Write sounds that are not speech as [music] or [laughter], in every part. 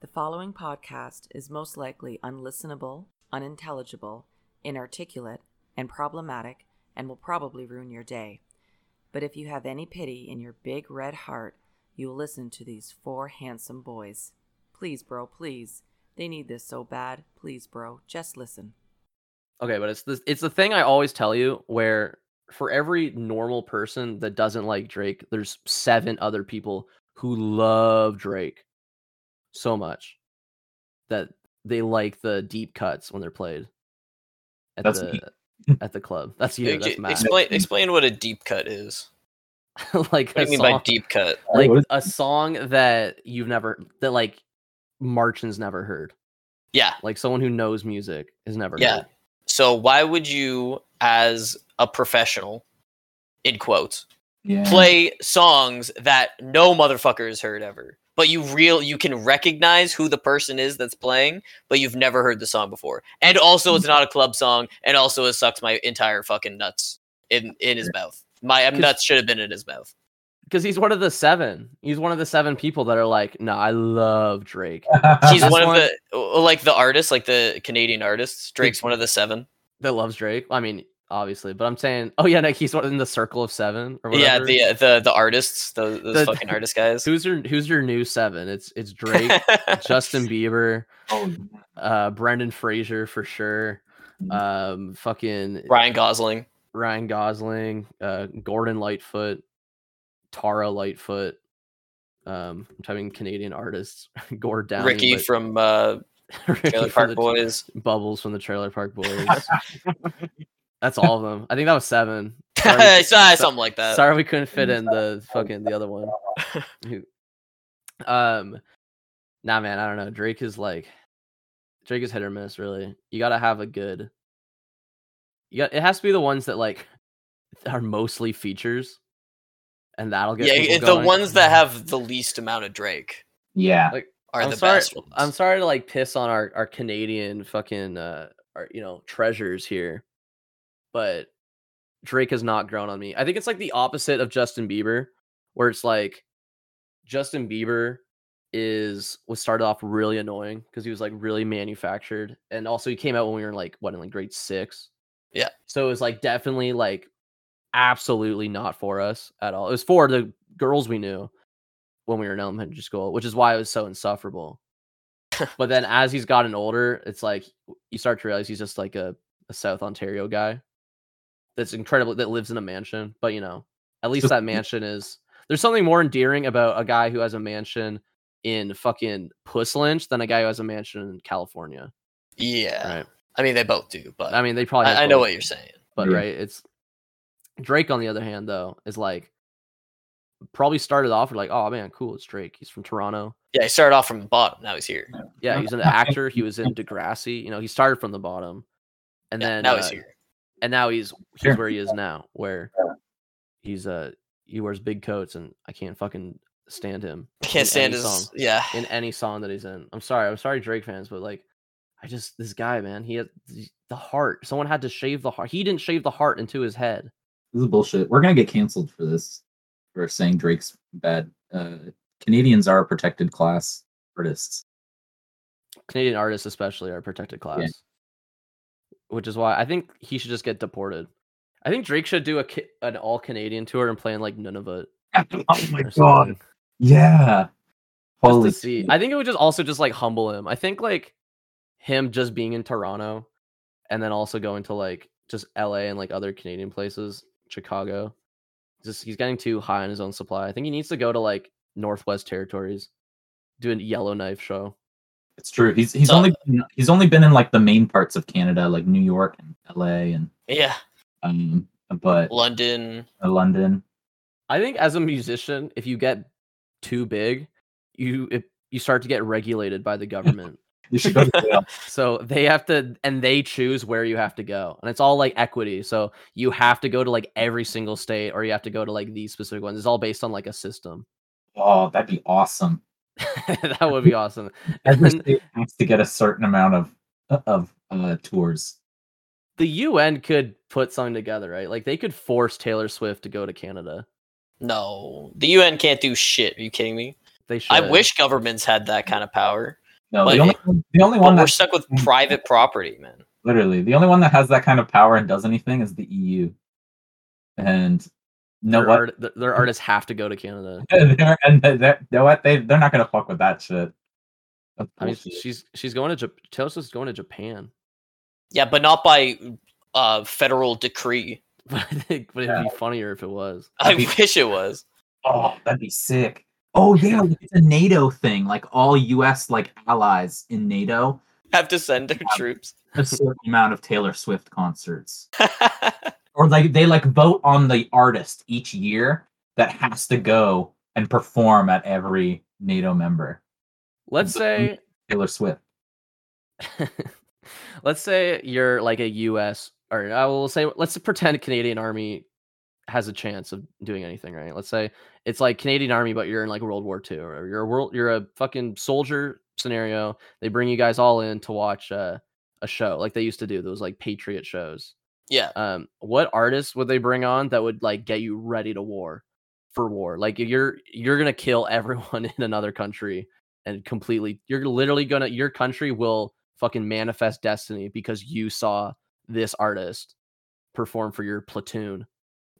The following podcast is most likely unlistenable, unintelligible, inarticulate, and problematic, and will probably ruin your day. But if you have any pity in your big red heart, you will listen to these four handsome boys. Please, bro, please. They need this so bad. Please, bro, just listen. Okay, but it's it's the thing I always tell you where for every normal person that doesn't like Drake, there's seven other people who love Drake so much that they like the deep cuts when they're played at That's the me. [laughs] at the club. That's you. Ex- That's Matt. explain [laughs] explain what a deep cut is. [laughs] like What do a you mean song, by deep cut? like What is- a song that you've never that like Marchin's never heard. Yeah. Like someone who knows music has never Yeah. heard. So why would you, as a professional, in quotes, Yeah. play songs that no motherfucker has heard ever? But you real you can recognize who the person is that's playing, but you've never heard the song before. And also it's not a club song, and also it sucks my entire fucking nuts in in his mouth. My 'Cause- nuts should have been in his mouth. Because he's one of the seven. He's one of the seven people that are like, no, I love Drake. [laughs] He's This one of the uh, like the artists, like the Canadian artists. Drake's one of the seven. that loves Drake. I mean, obviously, but I'm saying, [laughs] oh yeah, like he's in the circle of seven or Yeah, the uh, the the artists, those, those The- fucking artist guys. Who's your Who's your new seven? It's it's [laughs] Drake, Justin Bieber, Oh, uh, Brendan Fraser for sure. Um, fucking Ryan Gosling. Ryan Gosling, uh, Gordon Lightfoot, Tara Lightfoot. Um, I'm typing Canadian artists. [laughs] Gord Downing, Ricky but- from uh, Ricky Trailer Park the- Boys. Bubbles from the Trailer Park Boys. That's all of them. I think that was seven. [laughs] Sorry, so- something like that. Sorry we couldn't fit in the fucking the other one. Um, nah, man, I don't know. Drake is like, Drake is hit or miss. Really, you gotta have a good. You got. It has to be the ones that like are mostly features, and that'll get Yeah, it- the going. ones that have the least amount of Drake yeah. Like, are I'm the sorry. best ones. I'm sorry to like piss on our our Canadian fucking uh our you know treasures here, but Drake has not grown on me. I think it's like the opposite of Justin Bieber, where it's like Justin Bieber is was started off really annoying because he was like really manufactured, and also he came out when we were in like what in like grade six. Yeah. So it was like definitely like absolutely not for us at all. It was for the girls we knew when we were in elementary school, which is why it was so insufferable. [laughs] but then as he's gotten older, it's like you start to realize he's just like a, a South Ontario guy that's incredible that lives in a mansion. But you know, at least [laughs] that mansion is there's something more endearing about a guy who has a mansion in fucking Puslinch than a guy who has a mansion in California. yeah, Right. I mean they both do, but I mean, they probably. I, I know both, what you're saying. But Yeah. right, it's Drake. On the other hand, though, is like probably started off with like, oh man, cool, it's Drake. He's from Toronto. Yeah, he started off from the bottom. Now he's here. Yeah, he's an actor. He was in Degrassi. You know, he started from the bottom, and Yeah, then now uh, he's here. And now he's he's Sure. where he is now, where he's uh he wears big coats, and I can't fucking stand him. I [laughs] can't stand his. song. Yeah, in any song that he's in. I'm sorry, I'm sorry, Drake fans, but like, I just this guy, man, he had th- the heart. Someone had to shave the heart. He didn't shave the heart into his head. This is bullshit. We're gonna get canceled for this for saying Drake's bad. Uh, Canadians are a protected class artists. Canadian artists, especially, are a protected class, which is why I think he should just get deported. I think Drake should do a an all Canadian tour and play in like Nunavut. [laughs] Oh my something, Yeah. just to see. I think it would just also just like humble him. I think like him just being in Toronto and then also going to like just LA and like other Canadian places, Chicago. Just he's getting too high on his own supply. I think he needs to go to like Northwest Territories, do a Yellowknife show. It's true. He's he's So- only been, he's only been in like the main parts of Canada, like New York and L.A. and yeah. um, but London. uh, London. I think as a musician, if you get too big, you it, you start to get regulated by the [laughs] government. You should go to jail. [laughs] So they have to, and they choose where you have to go, and it's all like equity. So you have to go to like every single state, or you have to go to like these specific ones. It's all based on like a system. oh, that'd be awesome. [laughs] that would be awesome. [laughs] Every And state has to get a certain amount of of uh, tours. the UN could put something together, right? Like they could force Taylor Swift to go to Canada. No, the UN can't do shit. Are you kidding me? They should. I wish governments had that kind of power. No, But the only the only one we're stuck with private property, man. literally the only one that has that kind of power and does anything is the EU. And no their, what? art, their artists have to go to Canada. [laughs] they're, and they're, they're, you know what? They they're not gonna fuck with that shit. That's I mean, bullshit. she's she's going to Jap- Taylor Swift's going to Japan. Yeah, but not by uh federal decree. [laughs] But I think, but it'd be funnier if it was. I be- wish it was. Oh, that'd be sick. Oh yeah, it's a NATO thing. Like all U.S. like allies in NATO, Have to send their troops. a certain amount of Taylor Swift concerts, [laughs] or like they like vote on the artist each year that has to go and perform at every NATO member. Let's say Taylor Swift. [laughs] let's say you're like a U.S. or I will say let's pretend Canadian Army has a chance of doing anything, right? Let's say it's like Canadian Army, but you're in like World War II, or you're a world, you're a fucking soldier scenario. They bring you guys all in to watch uh, a show, like they used to do those like Patriot shows. Yeah. Um, what artists would they bring on that would like get you ready to war for war? Like you're you're gonna kill [laughs] everyone in another country and completely you're literally gonna your country will fucking manifest destiny because you saw this artist perform for your platoon.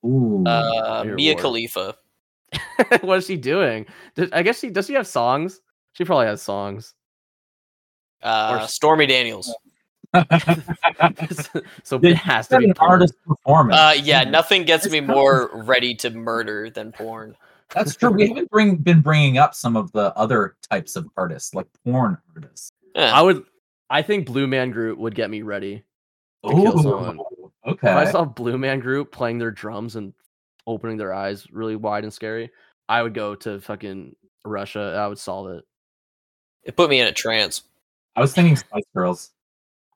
Ooh. Uh, Your Mia war. Khalifa. [laughs] what is she doing? Does, I guess she does. She have songs. She probably has songs. Uh, s- Stormy Daniels. [laughs] so They it has to be an porn. artist performance. Uh, yeah, nothing gets It's me not- more ready to murder than porn. That's true. We haven't bring, been bringing up some of the other types of artists, like porn artists. Yeah. I would. I think Blue Man Group would get me ready. To kill someone. okay. If I saw Blue Man Group playing their drums and opening their eyes really wide and scary, I would go to fucking Russia. I would solve it. It put me in a trance. I was thinking Spice Girls.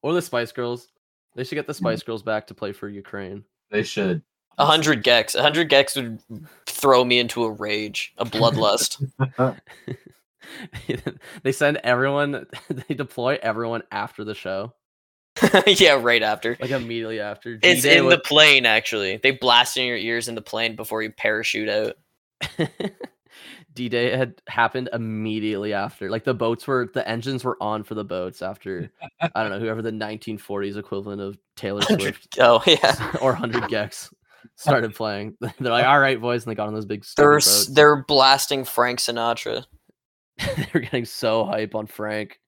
Or the Spice Girls. They should get the hmm. Spice Girls back to play for Ukraine. They should. A hundred gecs. A hundred gecs would throw me into a rage, a bloodlust. [laughs] [laughs] they send everyone. [laughs] They deploy everyone after the show, yeah, right after. like immediately after. It's D-Day in the plane, actually. They blast in your ears in the plane before you parachute out. D Day had happened immediately after. Like the boats were, the engines were on for the boats after. I don't know [laughs] whoever the 1940s equivalent of Taylor Swift Oh, yeah. [laughs] or 100 [laughs] Gecs started playing. They're like, all right, boys, and they got on those big. They're, boats. they're blasting Frank Sinatra. they were getting so hype on Frank.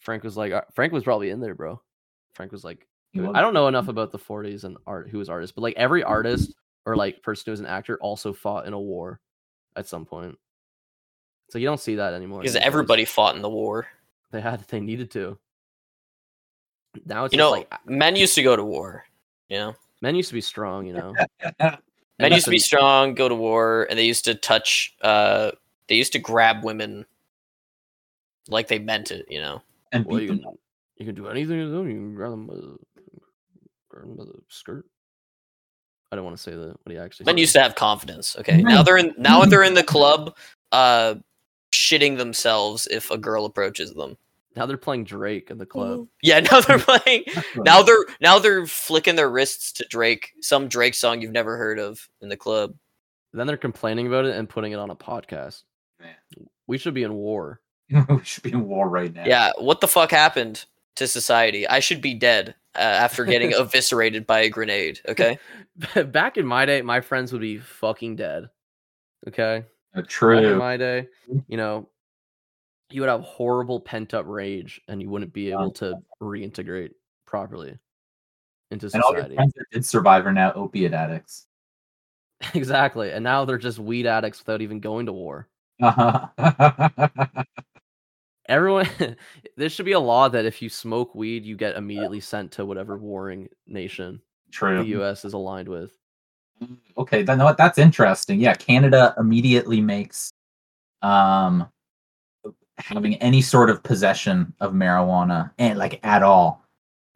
Frank was like, uh, Frank was probably in there, bro. Frank was like, I don't know enough about the 40s and art who was artists, but like every artist or like person who was an actor also fought in a war at some point. So you don't see that anymore. Because everybody fought in the war. they had they needed to. Now it's You just know, like men used to go to war. You know? men used to be strong, you know. [laughs] Men used to be strong, go to war, and they used to touch, uh, they used to grab women like they meant it, you know? and Well, beat you them can, you can do anything to them. You can grab them by the, grab them by the skirt. I don't want to say that what he actually. Men said. used to have confidence. Okay, now they're in now they're in the club, uh, shitting themselves if a girl approaches them. Now they're playing Drake in the club. Yeah, [laughs] now they're playing. Now they're now they're flicking their wrists to Drake, some Drake song you've never heard of in the club. Then they're complaining about it and putting it on a podcast. Man. We should be in war. [laughs] we should be in war right now. Yeah, what the fuck happened to society? I should be dead uh, after getting [laughs] eviscerated by a grenade. Okay, [laughs] Back in my day, my friends would be fucking dead. Okay. Uh, Back in True. my day, you know, you would have horrible pent up rage and you wouldn't be able to reintegrate properly into society. And all your society. friends that did survive are now opiate addicts. [laughs] exactly. And now they're just weed addicts without even going to war. Uh-huh. Everyone, [laughs] there should be a law that if you smoke weed, you get immediately sent to whatever warring nation True. the U.S. is aligned with. Okay, then what? That's interesting. Yeah, Canada immediately makes um having any sort of possession of marijuana and like at all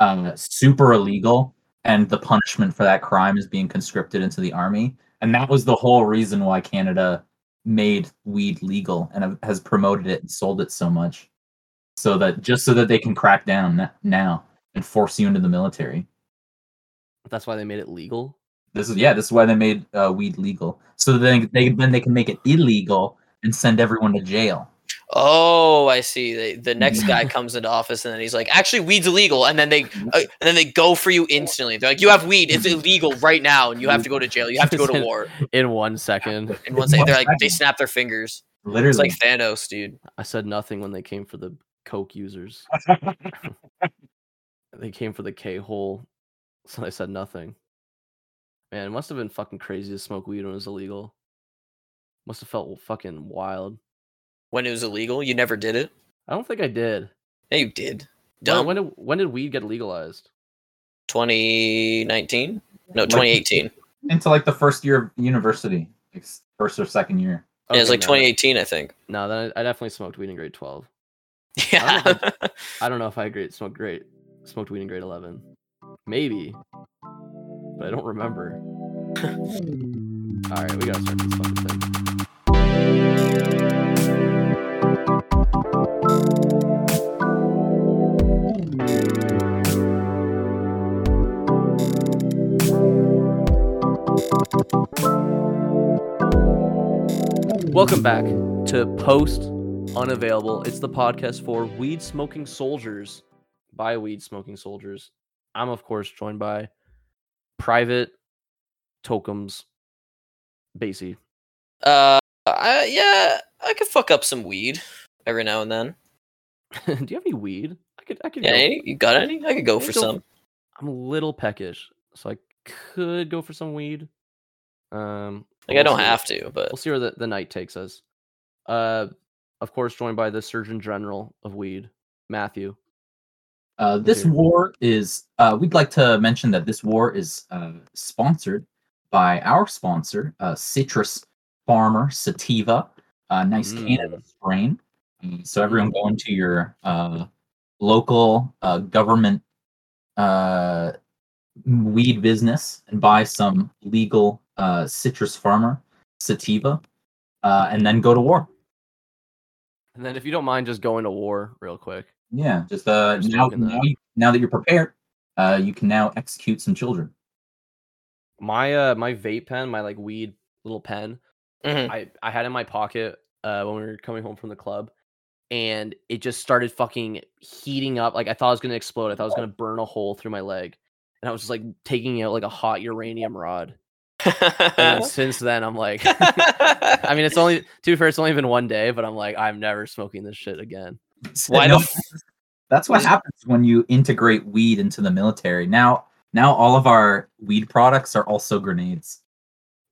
uh, super illegal, and the punishment for that crime is being conscripted into the army. And that was the whole reason why Canada made weed legal and has promoted it and sold it so much, so that just so that they can crack down now and force you into the military. That's why they made it legal. This is yeah. This is why they made uh, weed legal, so then they then they can make it illegal and send everyone to jail. Oh, I see. They, the [laughs] next guy comes into office and then he's like, "Actually, weed's illegal," and then they uh, [laughs] and then they go for you instantly. They're like, "You have weed. It's illegal right now, and you have to go to jail. You have to go to [laughs] war." In one second, And once they, they're like, they snap their fingers. Literally, It's like Thanos, dude. I said nothing when they came for the coke users. they came for the K hole, so I said nothing. Man, it must have been fucking crazy to smoke weed when it was illegal. Must have felt fucking wild. When it was illegal, you never did it. I don't think I did. Yeah, you did. When, Dumb. when did when did weed get legalized? 2019? No, Like- 2018. into like the first year of university, like first or second year. Yeah, it was like no, 2018, I think. No, then I, I definitely smoked weed in grade twelve. [laughs] Yeah. don't know I don't know if I grade smoked grade smoked weed in grade eleven. Maybe. But I don't remember. [laughs] Alright, we gotta start this fucking thing. Welcome back to Post Unavailable. It's the podcast for weed smoking soldiers by weed smoking soldiers. I'm, of course, joined by Private Tokums Basie. uh, I, yeah, I could fuck up some weed every now and then. [laughs] Do you have any weed? I could, I could. Yeah, go- any- you got any? I could go Yeah, for go some. I'm a little peckish, so I could go for some weed. Um, Like, I we'll don't see. have to, but We'll see where the, the night takes us. Uh, of course, joined by the Surgeon General of weed, Matthew. Uh, this Okay. war is. Uh, we'd like to mention that this war is uh, sponsored by our sponsor, uh, Citrus Farmer Sativa, a nice Canada Mm. strain. Um, so everyone go into your uh, local uh, government uh, weed business and buy some legal uh, Citrus Farmer Sativa, uh, and then go to war. And then, if you don't mind, just going to war real quick. Yeah, just uh, now, that now, you, now that you're prepared, uh, you can now execute some children. My uh, my vape pen, my like weed little pen, Mhm. I I had in my pocket uh when we were coming home from the club, and it just started fucking heating up. Like I thought I was gonna explode. I thought I was gonna burn a hole through my leg, and I was just like taking out like a hot uranium rod. And [laughs] since then, I'm like, [laughs] I mean, it's only [laughs] to be fair, it's only been one day, but I'm like, I'm never smoking this shit again. Why No, f- That's what happens when you integrate weed into the military. Now, now all of our weed products are also grenades.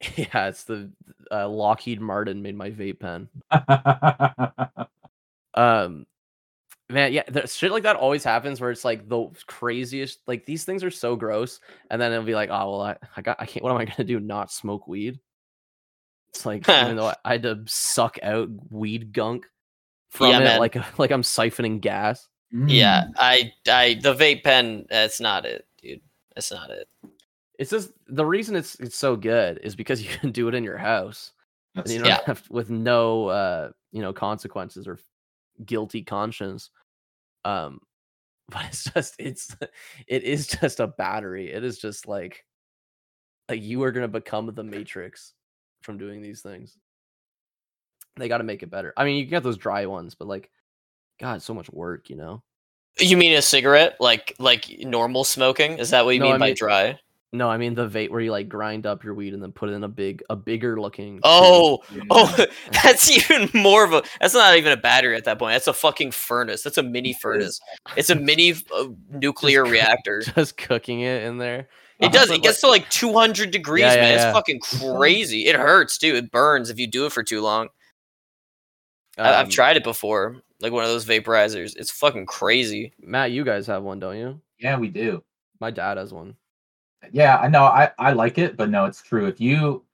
[laughs] yeah, it's the uh, Lockheed Martin made my vape pen. [laughs] um man yeah the shit like that always happens where it's like the craziest like these things are so gross and then it'll be like oh well i, I got i can't what am i gonna do not smoke weed it's like [laughs] even though I, I had to suck out weed gunk from Yeah, it man. like like i'm siphoning gas yeah, Mm. I, I, the vape pen, that's not it, dude. That's not it. It's just the reason it's it's so good is because [laughs] you can do it in your house and you don't Yeah. have with no uh you know consequences or guilty conscience um [laughs] but it's just it's it is just a battery it is just like like you are going to become the matrix from doing these things they got to make it better i mean you can get those dry ones but like god so much work you know You mean a cigarette, like like normal smoking? Is that what you No, mean I by mean- dry? No i mean the vape where you like grind up your weed and then put it in a big a bigger looking. Oh, Yeah. oh, [laughs] that's even more of a. That's not even a battery at that point. That's a fucking furnace. That's a mini furnace. It's a mini uh, nuclear cook- reactor. [laughs] just cooking it in there It does. It gets to like 200 degrees, Yeah, yeah, man. yeah. It's fucking crazy. It hurts too. It burns if you do it for too long. I- I've Um, tried it before, like one of those vaporizers. It's fucking crazy. matt you guys have one don't you Yeah, we do. my dad has one Yeah, I know. I I like it, but no, it's true. If you,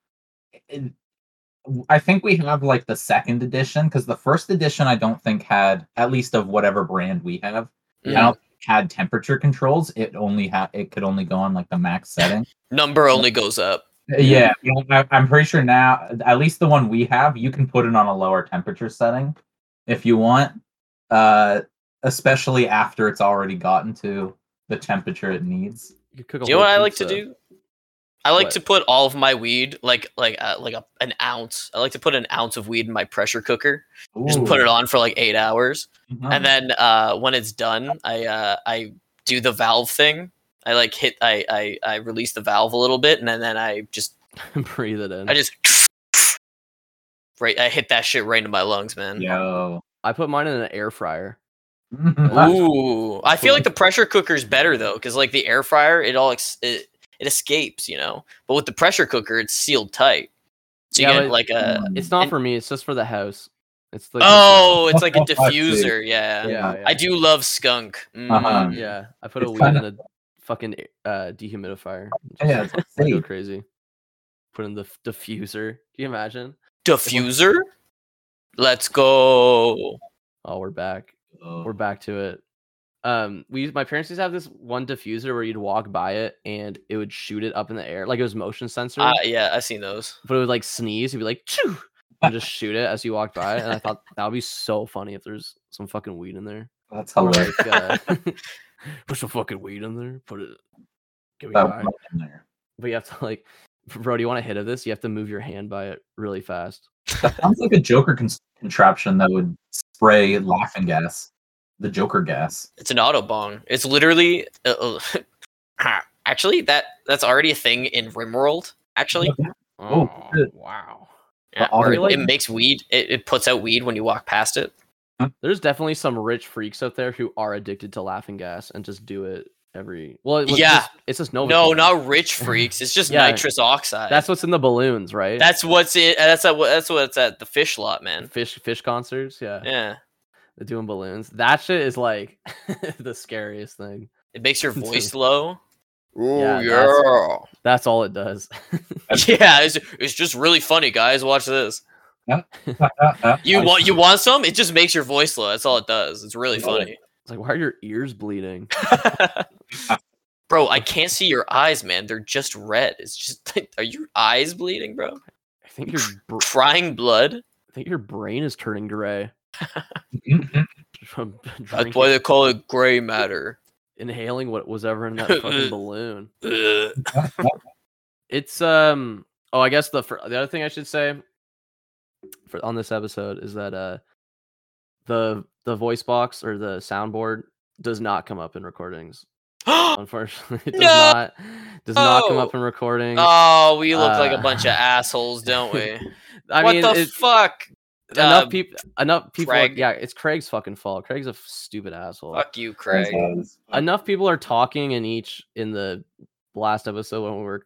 it- I think we have like the second edition because the first edition I don't think had at least of whatever brand we have. I don't think had temperature controls. It only had it could only go on like the max [laughs] setting. Number only goes up. Yeah, you I- I'm pretty sure now, at least the one we have, you can put it on a lower temperature setting if you want, uh, especially after it's already gotten to the temperature it needs. You could cook a Do you know whole what I like to do? I like What? to put all of my weed, like like uh, like a, an ounce. I like to put an ounce of weed in my pressure cooker. Just put it on for like eight hours, Mhm. and then uh, when it's done, I uh, I do the valve thing. I like hit I, I I release the valve a little bit, and then, then I just [laughs] Breathe it in. I just [sniffs] right I hit that shit right into my lungs, man. Yo. I put mine in an air fryer. Ooh, I feel like the pressure cooker's better though, because like the air fryer, it all ex- it, it escapes, you know. But with the pressure cooker, it's sealed tight, so you Yeah, get like a It's not and- for me. It's just for the house. It's like oh, it's like a [laughs] diffuser, yeah. yeah, yeah. I do love skunk. Uh-huh. Mm. Yeah, I put a weed kinda- in a fucking uh, dehumidifier. Yeah, it's [laughs] I go crazy. Put in the f- diffuser. Can you imagine? Diffuser. Let's go. Oh, we're back. Oh. We're back to it. Um, we my parents used to have this one diffuser where you'd walk by it and it would shoot it up in the air, like it was motion sensor. Uh, yeah, I've seen those. but it would like sneeze. You'd be like, Choo! and just shoot it as you walked by. And I thought [laughs] that would be so funny if there's some fucking weed in there. That's Or hilarious. like, uh, [laughs] [laughs] put some fucking weed in there. Put it. Give me high. in there. But you have to like, bro. Do you want a hit of this? You have to move your hand by it really fast. That sounds like a Joker con- contraption that would spray laughing gas. The Joker gas. It's an auto bong. It's literally. Uh, uh, [laughs] actually, that that's already a thing in RimWorld. Actually, Oh, Oh, wow. yeah, auto it, it makes weed. It, it puts out weed when you walk past it. There's definitely some rich freaks out there who are addicted to laughing gas and just do it every. Well, it's Yeah. just, it's just Novocaine. No, not rich [laughs] freaks. It's just Yeah, nitrous oxide. That's what's in the balloons, right? that's what's it. Uh, that's at what that's what's at the Phish lot, man. Phish Phish concerts. Yeah, Yeah, they're doing balloons. That shit is like [laughs] the scariest thing. it makes your [laughs] voice low. Ooh, Yeah, yeah, That's all it does. yeah. It's, it's just really funny, guys. Watch this. You want you want some? It just makes your voice low. That's all it does. It's really funny. It's like, why are your ears bleeding? [laughs] bro, I can't see your eyes, man. They're just red. It's just like, [laughs] are your eyes bleeding, bro? I think your br- Crying blood. I think your brain is turning gray. [laughs] From That's why they call it gray matter. inhaling what was ever in that fucking balloon. It's um. Oh, I guess the the other thing I should say for on this episode is that uh the the voice box or the soundboard does not come up in recordings. [gasps] Unfortunately, [laughs] it does No! not does not come Oh. up in recordings. oh, we look like a Uh, bunch of assholes, [laughs] don't we? I what mean, the it- fuck? enough uh, people, enough people. are- yeah, it's Craig's fucking fault. Craig's a f- stupid asshole. Fuck you, Craig. enough people are talking in each in the last episode when we were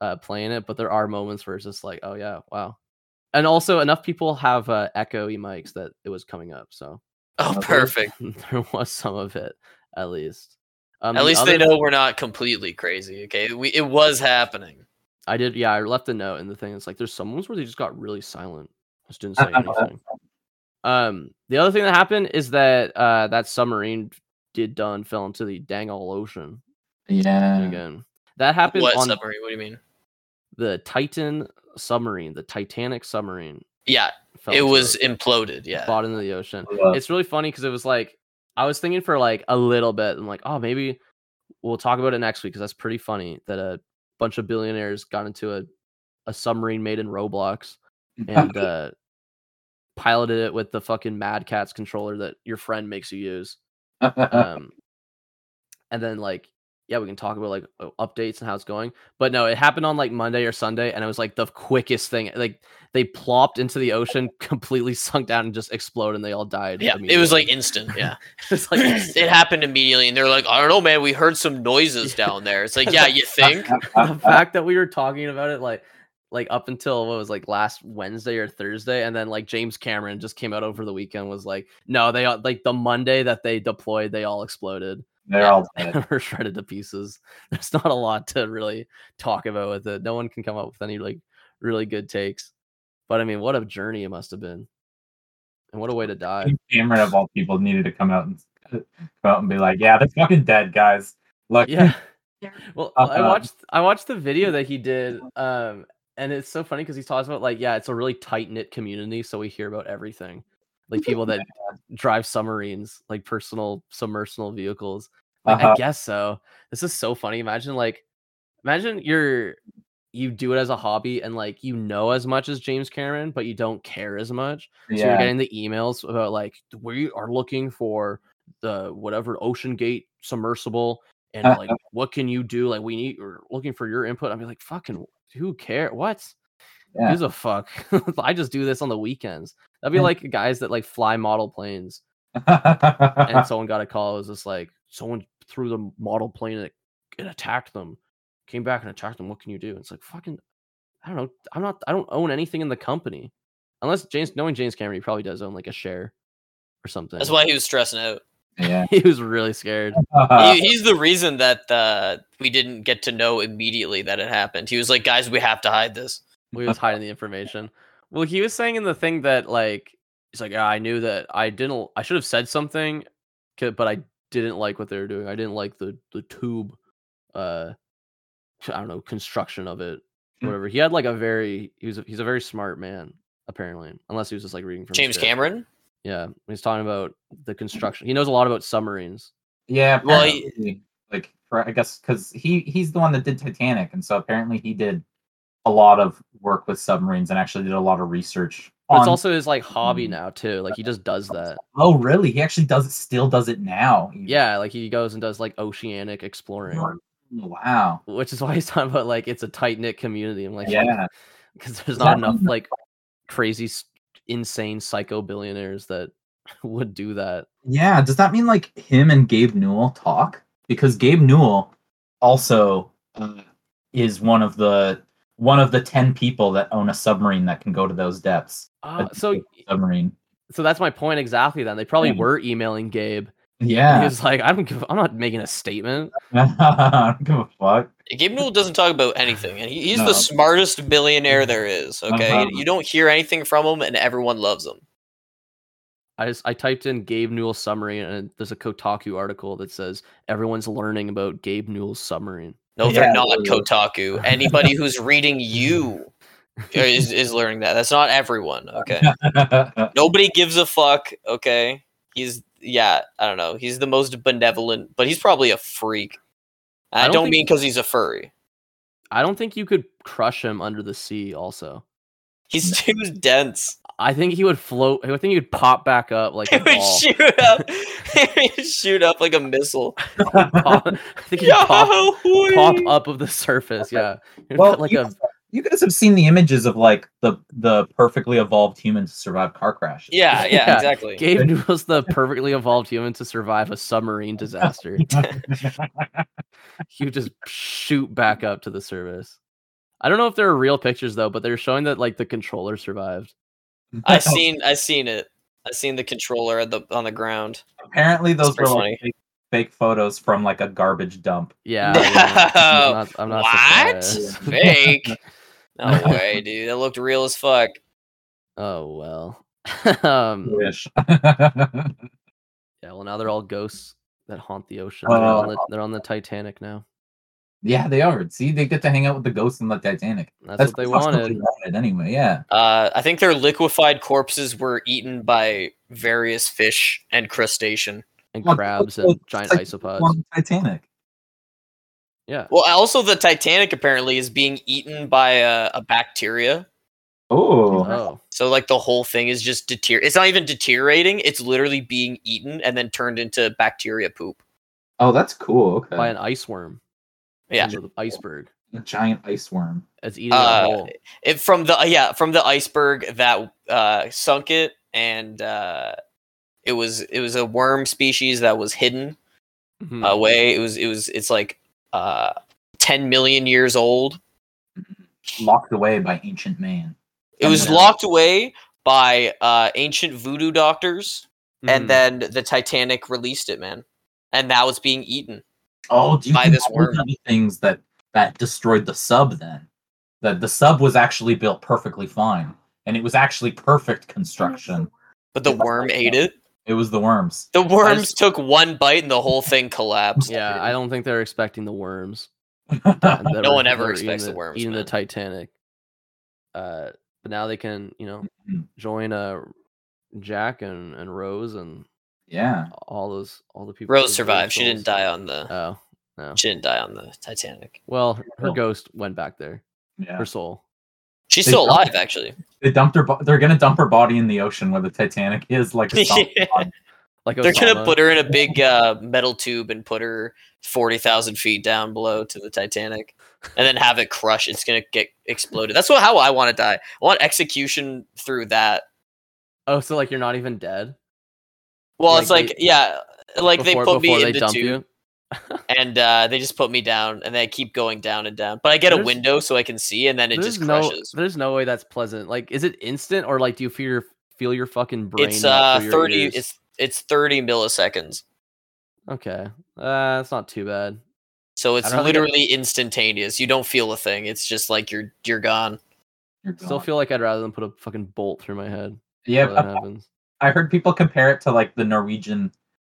uh, playing it, but there are moments where it's just like, oh yeah, wow. And also, enough people have uh, echoey mics that it was coming up, so Oh, perfect. [laughs] there was some of it at least. Um, At the least they know we're not completely crazy. Okay, we it was happening. I did, yeah. I left a note in the thing. It's like there's some ones where they just got really silent, just didn't say anything. Um, the other thing that happened is that uh, that submarine did done fell into the dang old ocean Yeah. again. That happened What on submarine? What do you mean? the Titan submarine, the Titanic submarine. Yeah, fell it was the imploded. Yeah. bottom of the ocean. Uh, It's really funny because it was like I was thinking for like a little bit. I'm like, oh, maybe we'll talk about it next week because that's pretty funny that a bunch of billionaires got into a a submarine made in Roblox [laughs] and uh piloted it with the fucking Mad Catz controller that your friend makes you use. [laughs] Um, and then like yeah, we can talk about like updates and how it's going. But no, it happened on like Monday or Sunday, and it was like the quickest thing. Like they plopped into the ocean, [laughs] completely sunk down, and just exploded, and they all died. Yeah, it was like instant. [laughs] Yeah, it's like [clears throat] it happened immediately, and they're like, "I don't know, man. We heard some noises down there." It's like, [laughs] yeah, you think? the fact that we were talking about it like like up until what was like last Wednesday or Thursday, and then like James Cameron just came out over the weekend was like, no, they all like the Monday that they deployed, they all exploded. They're all [laughs] dead. were shredded to pieces. [laughs] There's not a lot to really talk about with it. No one can come up with any like really good takes. But I mean, what a journey it must have been, and what a way to die. Cameron of all people needed to come out and [laughs] come out and be like, "Yeah, they're fucking dead, guys." Look, Yeah. Well, I Uh, watched I watched the video that he did, um, and it's so funny because he talks about like, yeah, it's a really tight knit community, so we hear about everything, like people that [laughs] drive submarines, like personal submersible vehicles. Like, I Uh-huh. guess so. This is so funny. Imagine like, imagine you're you do it as a hobby and like you know as much as James Cameron, but you don't care as much. So you're getting the emails about like we are looking for the whatever OceanGate submersible and like what can you do? Like we need we're looking for your input. I'd be like, fucking who care? What? Yeah. Who's a fuck? [laughs] I just do this on the weekends. That'd be like guys that like fly model planes and [laughs] someone got a call. It was just like someone threw the model plane and it, it attacked them. Came back and attacked them. What can you do? It's like fucking. I don't know. I'm not. I don't own anything in the company, unless James. Knowing James Cameron, he probably does own like a share or something. That's why he was stressing out. yeah. [laughs] he was really scared. he, he's the reason that uh, we didn't get to know immediately that it happened. He was like, "Guys, we have to hide this." We was hiding the [laughs] information. Well, he was saying in the thing that like he's like, yeah, I knew that I didn't. I should have said something, but I didn't like what they were doing. I didn't like the the tube. Uh, I don't know construction of it. Mm. Whatever. He had like a very. He was. A, he's a very smart man apparently, unless he was just like reading from James shit. Cameron. Yeah, he's talking about the construction. He knows a lot about submarines. Yeah, Well, he- like for, I guess because he he's the one that did Titanic, and so apparently he did a lot of work with submarines and actually did a lot of research. But it's also his like hobby Mm. now too. Like he just does that. oh, really? He actually does it. Still does it now. even. Yeah, like he goes and does like oceanic exploring. Wow. which is why he's [laughs] talking about like it's a tight knit community. I'm like, Yeah. [laughs] because there's not enough like crazy, insane psycho billionaires that [laughs] would do that. Yeah. Does that mean like him and Gabe Newell talk? Because Gabe Newell also uh, is one of the one of the ten people that own a submarine that can go to those depths. Uh, so, submarine. so that's my point exactly. Then they probably Yeah. were emailing Gabe. Yeah. He was like, I don't give. I'm not making a statement. [laughs] I don't give a fuck. Gabe Newell doesn't talk about anything, and he, he's No. the smartest billionaire there is. Okay, Uh-huh. you don't hear anything from him, and everyone loves him. I just I typed in Gabe Newell submarine, and there's a Kotaku article that says everyone's learning about Gabe Newell's submarine. No, Yeah, they're not literally. Kotaku. [laughs] Anybody who's reading you is, is learning that. That's not everyone. Okay. [laughs] Nobody gives a fuck. Okay. He's yeah. I don't know. He's the most benevolent, but he's probably a freak. I, I don't don't, mean because he's a furry. I don't think you could crush him under the sea. Also, He's too dense. I think he would float. I think he would pop back up like [laughs] He a would ball. shoot up. He [laughs] would shoot up like a missile. pop, [laughs] I think he'd pop, pop up of the surface. Yeah, He'd well, like you, a you guys have seen the images of like the the perfectly evolved human to survive car crashes. Yeah, yeah, [laughs] Yeah. exactly. Gabe was the perfectly evolved human to survive a submarine disaster. you just shoot back up to the surface. I don't know if there are real pictures though, but they're showing that like the controller survived. I seen I seen it. I seen the controller at the on the ground. Apparently, those pretty were like fake, fake photos from like a garbage dump. Yeah, [laughs] yeah, I'm not, I'm not what? surprised. [laughs] Fake? [laughs] No way, dude. That looked real as fuck. Oh well. um, Wish. yeah, well now they're all ghosts that haunt the ocean. They're, on the, they're on the Titanic now. Yeah, they are. See, they get to hang out with the ghosts in the Titanic. That's, what they that's wanted. wanted anyway. Yeah. Uh, I think their liquefied corpses were eaten by various fish and crustacean. And Well, crabs well, and giant like isopods. On Titanic. Yeah. Well, also the Titanic apparently is being eaten by a, a bacteria. Oh. Oh. So like the whole thing is just deter. It's not even deteriorating. It's literally being eaten and then turned into bacteria poop. Oh, that's cool. Okay. By an ice worm. Yeah. Into the iceberg. a giant ice worm. It's eating Uh, a hole. It from the yeah from the iceberg that uh, sunk it, and uh, it was it was a worm species that was hidden Mhm. away. It was it was it's like uh, ten million years old. Locked away by ancient man. It was Yeah. locked away by uh, ancient voodoo doctors, Mhm. and then the Titanic released it, man, and now it's being eaten. Oh, do you By think this that worm. one of the things that that destroyed the sub then? That the sub was actually built perfectly fine, and it was actually perfect construction. But the worm like ate it. It was the worms. The worms just- took one bite and the whole thing [laughs] collapsed. Yeah, I don't think they're expecting the worms. [laughs] No were- one ever expects eating the worms, Eating the. Titanic. Uh, but now they can, you know, Mhm. join uh Jack and and Rose and all those all the people. Rose survived. She didn't die on the. Oh no. She didn't die on the Titanic. Well, her, her ghost went back there. Yeah. Her soul. She's They still don't- alive, actually. They dumped her. Bo- they're gonna dump her body in the ocean where the Titanic is, like a Yeah. [laughs] body. Like They're gonna put her in a [laughs] big uh, metal tube and put her forty thousand feet down below to the Titanic, and then have it crush. It's gonna get exploded. That's what how I want to die. I want execution through that. Oh, so like you're not even dead? Well, Like it's like they- yeah, like before, they put me they in the tube [laughs] and uh, they just put me down, and they keep going down and down. But I get a window so I can see, and then it There's just no, crushes. there's no way that's pleasant. Like, is it instant or like do you feel your feel your fucking brain? It's uh thirty. ears? It's it's thirty milliseconds. okay. Uh, that's not too bad. So it's I'd get- literally instantaneous. You don't feel a thing. It's just like you're you're gone. You're Still feel like I'd rather than put a fucking bolt through my head. yeah. that happens. I heard people compare it to like the Norwegian,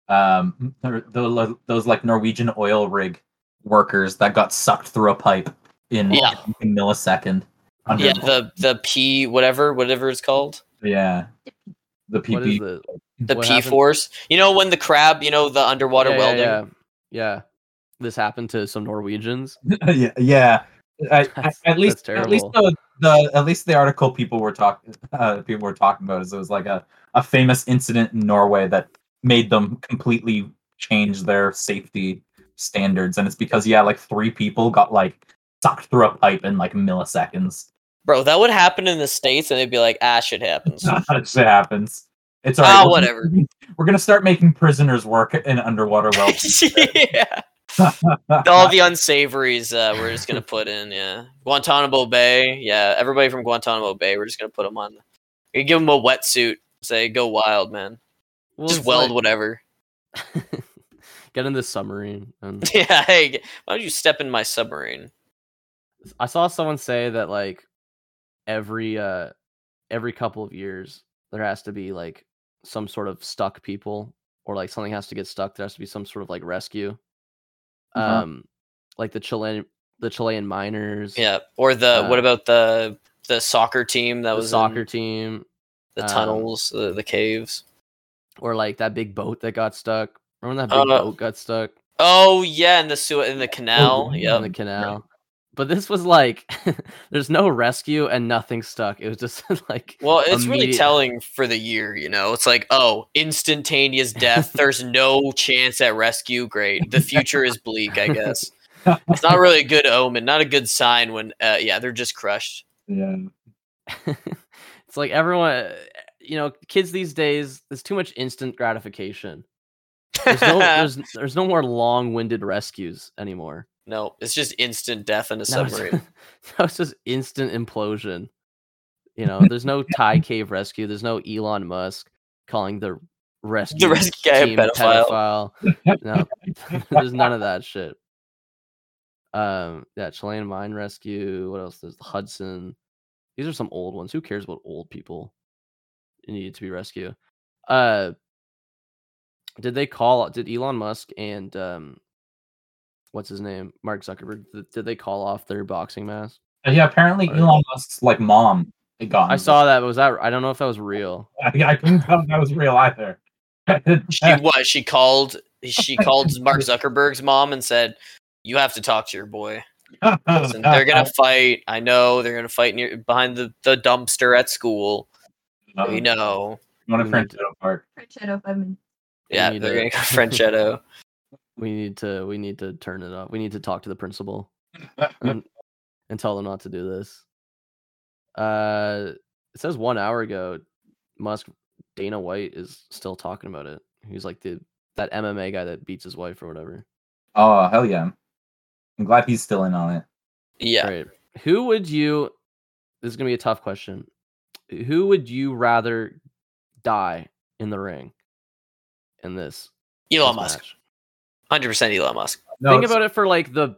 um, the, those like Norwegian oil rig workers that got sucked through a pipe in Yeah. a millisecond. under- Yeah, the the P whatever whatever it's called. yeah. The What is PP. it? The P happened? force. You know when the crab, you know the underwater yeah, welding. Yeah, yeah, yeah. This happened to some Norwegians. [laughs] yeah, yeah. I, [laughs] I, at least, at least the, the at least the article people were talking uh, people were talking about is it was like a, a famous incident in Norway that made them completely change their safety standards, and it's because yeah, like three people got like sucked through a pipe in like milliseconds. Bro, that would happen in the states, and they'd be like, "Ah, shit happens." [laughs] that shit happens. It's Ah, alright. we're gonna- whatever. We're gonna start making prisoners work in underwater [laughs] wells. yeah, [laughs] all the unsavories uh, we're just gonna put in. Yeah, Guantanamo Bay. Yeah, everybody from Guantanamo Bay. We're just gonna put them on. You give them a wetsuit. Say, "Go wild, man." Well, just weld like- whatever. [laughs] Get in the submarine. And [laughs] yeah. Hey, why don't you step in my submarine? I saw someone say that like every uh every couple of years there has to be like some sort of stuck people or like something has to get stuck. There has to be some sort of like rescue. Uh-huh. Um, like the Chilean the Chilean miners. Yeah. Or the what Uh, about the the soccer team that the was soccer in team, the um, tunnels, the, the caves? or like that big boat that got stuck. Remember that big Uh, boat got stuck Oh yeah, in the sewer in the canal. yeah. in the canal? But this was like, [laughs] there's no rescue and nothing stuck. It was just [laughs] like Well, it's really telling for the year, you know. It's like, oh, instantaneous death. [laughs] There's no chance at rescue. Great. The future is bleak, I guess. It's not really a good omen, not a good sign when uh, yeah, they're just crushed. yeah. It's like everyone, you know, kids these days. There's too much instant gratification. There's no, [laughs] there's, there's no more long-winded rescues anymore. no, it's just instant death in a Now it's, submarine. [laughs] now it's just instant implosion. You know, there's no Thai [laughs] cave rescue. There's no Elon Musk calling the rescue rescue guy a team pedophile. pedophile. No, there's none of that shit. Um, yeah, Chilean mine rescue. What else? There's the Hudson. These are some old ones. Who cares what old people needed to be rescued? Uh, did they call? Did Elon Musk and um, what's his name, Mark Zuckerberg? Did, did they call off their boxing mask? Uh, Yeah, apparently Or- Elon Musk's like mom got. I saw that. Was that? I don't know if that was real. [laughs] I, I couldn't tell if that was real either. [laughs] she what? She called she called Mark Zuckerberg's mom and said, "You have to talk to your boy. Listen, they're gonna fight. I know they're gonna fight near behind the, the dumpster at school. Um, We know. You want We to need print it apart? Shadow five minutes. We Yeah, they're to- gonna go [laughs] Frenchetto. We need to. We need to turn it off. We need to talk to the principal [laughs] and, and tell them not to do this. Uh, it says one hour ago, Musk Dana White is still talking about it. He's like the that MMA guy that beats his wife or whatever. Oh hell yeah! I'm glad he's still in on it. Yeah. Right. Who would you? This is gonna be a tough question. Who would you rather die in the ring? In this, Elon this Musk. Hundred percent Elon Musk. No, Think about it for like the.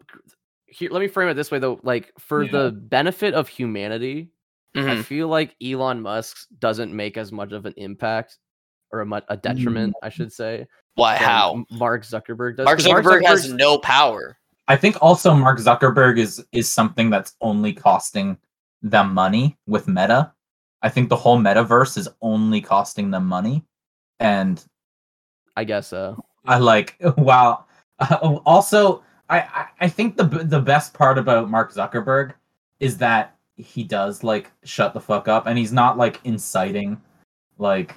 Here, let me frame it this way though. Like for Yeah. the benefit of humanity, I Mhm. feel like Elon Musk doesn't make as much of an impact or a, mu- a detriment, I should say. Why? How? Mark Zuckerberg does. Mark Zuckerberg has no power. I think also Mark Zuckerberg is is something that's only costing them money with Meta. I think the whole metaverse is only costing them money, and I guess so. I like [laughs] wow. Uh, [laughs] also, I, I I think the the best part about Mark Zuckerberg is that he does like shut the fuck up, and he's not like inciting like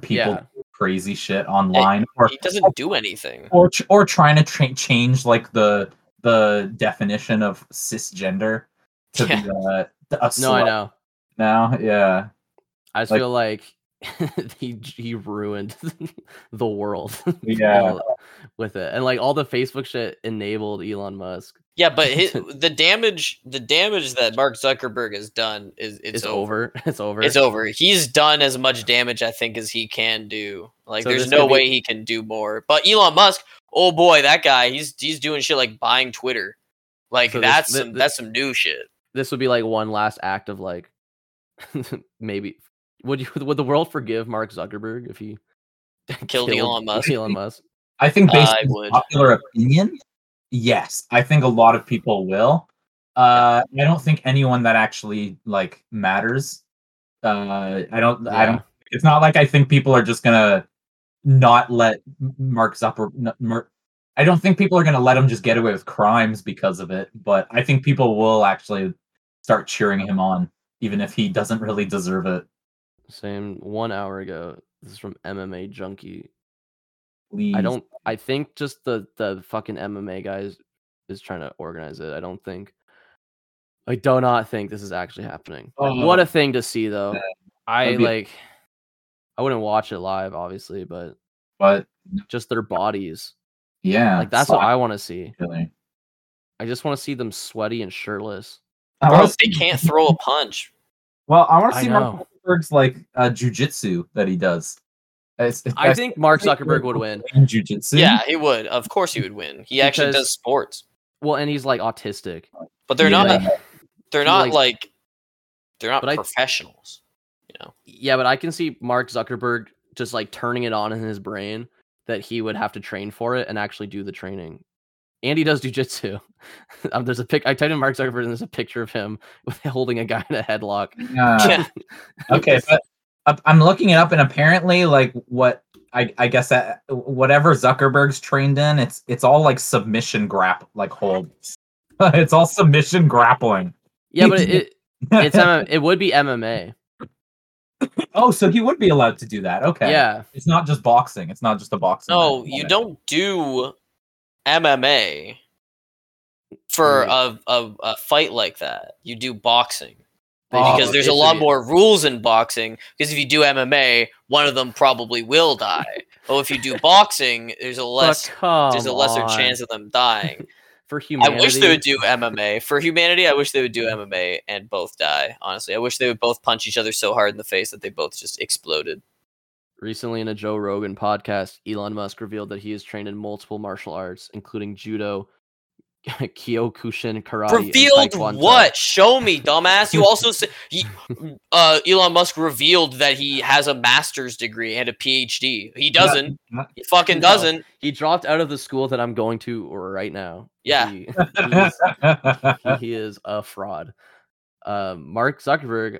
people Yeah. crazy shit online or He doesn't do anything. or or trying to tra- change like the the definition of cisgender to Yeah. be uh, a No, I know. now. Yeah, I just Like- feel like [laughs] he he ruined [laughs] the world. [laughs] Yeah. with it, and like all the Facebook shit enabled Elon Musk. Yeah, but his, the damage the damage that Mark Zuckerberg has done is it's, It's, over. over. It's over. It's over. He's done as much damage I think as he can do. Like So there's no could be- way he can do more. But Elon Musk, oh boy, that guy, he's he's doing shit like buying Twitter. Like So this- that's thi- some thi- that's some new shit. This would be like one last act of like, [laughs] maybe would you would the world forgive Mark Zuckerberg if he [laughs] Killed Elon Musk? Elon Musk. [laughs] I think based I on would. popular opinion, yes, I think a lot of people will. Uh, I don't think anyone that actually like matters. Uh, I don't. I don't. It's not like I think people are just gonna not let Mark Zucker. Mer- I don't think people are gonna let him just get away with crimes because of it. But I think people will actually start cheering him on, even if he doesn't really deserve it. Same one hour ago. This is from MMA Junkie. Please. I don't. I think just the the fucking MMA guys is trying to organize it. I don't think. I do not think this is actually happening. what Oh. a thing to see, though. I be- like. I wouldn't watch it live, obviously, but But just their bodies. yeah, Like that's what I want to see. Really. I just want to see them sweaty and shirtless. I Bro, wanna they can't [laughs] throw a punch. Well, I want to see know. Mark Zuckerberg's like uh, jujitsu that he does. It's, it's, I think Mark Zuckerberg would win. in jujitsu. Yeah, he would. Of course he would win. He actually does sports. Well, and he's like autistic. But they're Yeah. not they're not like- like they're not But I- professionals. You know. Yeah, but I can see Mark Zuckerberg just like turning it on in his brain that he would have to train for it and actually do the training. And he does jujitsu. [laughs] um, there's a pic. I typed in Mark Zuckerberg and there's a picture of him [laughs] with holding a guy in a headlock. Uh, Yeah. [laughs] okay, but uh, I'm looking it up, and apparently, like what I, I guess that whatever Zuckerberg's trained in, it's it's all like submission grap like holds. it's all submission grappling. Yeah, but it, it it's it would be MMA. Oh, so he would be allowed to do that. Okay. Yeah, It's not just boxing. It's not just a boxing. No, match. you don't do MMA for Right. a, a, a fight like that. You do boxing. Oh, because there's a lot more rules in boxing. Because if you do MMA, one of them probably will die. But if you do [laughs] boxing, there's a But less there's a lesser on. chance of them dying. [laughs] for I wish they would do MMA for humanity. I wish they would do MMA and both die. Honestly, I wish they would both punch each other so hard in the face that they both just exploded. Recently, in a Joe Rogan podcast, Elon Musk revealed that he is trained in multiple martial arts, including judo, Kyokushin, karate. and Revealed Taekwondo. what? Show me, dumbass. You also [laughs] said uh, Elon Musk revealed that he has a master's degree and a PhD. He doesn't. Not- He fucking No. doesn't. He dropped out of the school that I'm going to right now. Yeah. He, he is, he- he is a fraud. Um, Mark Zuckerberg.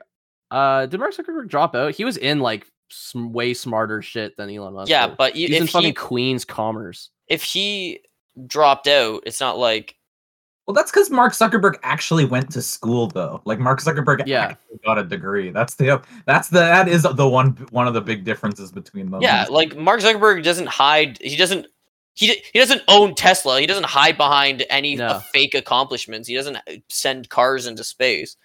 Uh, did Mark Zuckerberg drop out? He was in like some way smarter shit than Elon Musk. Yeah, did. but you, he's in fucking he Queen's Commerce. if he dropped out, it's not like well, that's because Mark Zuckerberg actually went to school, though. Like Mark Zuckerberg Yeah. actually got a degree. That's the that's the that is the one one of the big differences between them. yeah, like Mark Zuckerberg doesn't hide. He doesn't. He, d- he doesn't own Tesla. He doesn't hide behind any No. fake accomplishments. He doesn't uh, send cars into space.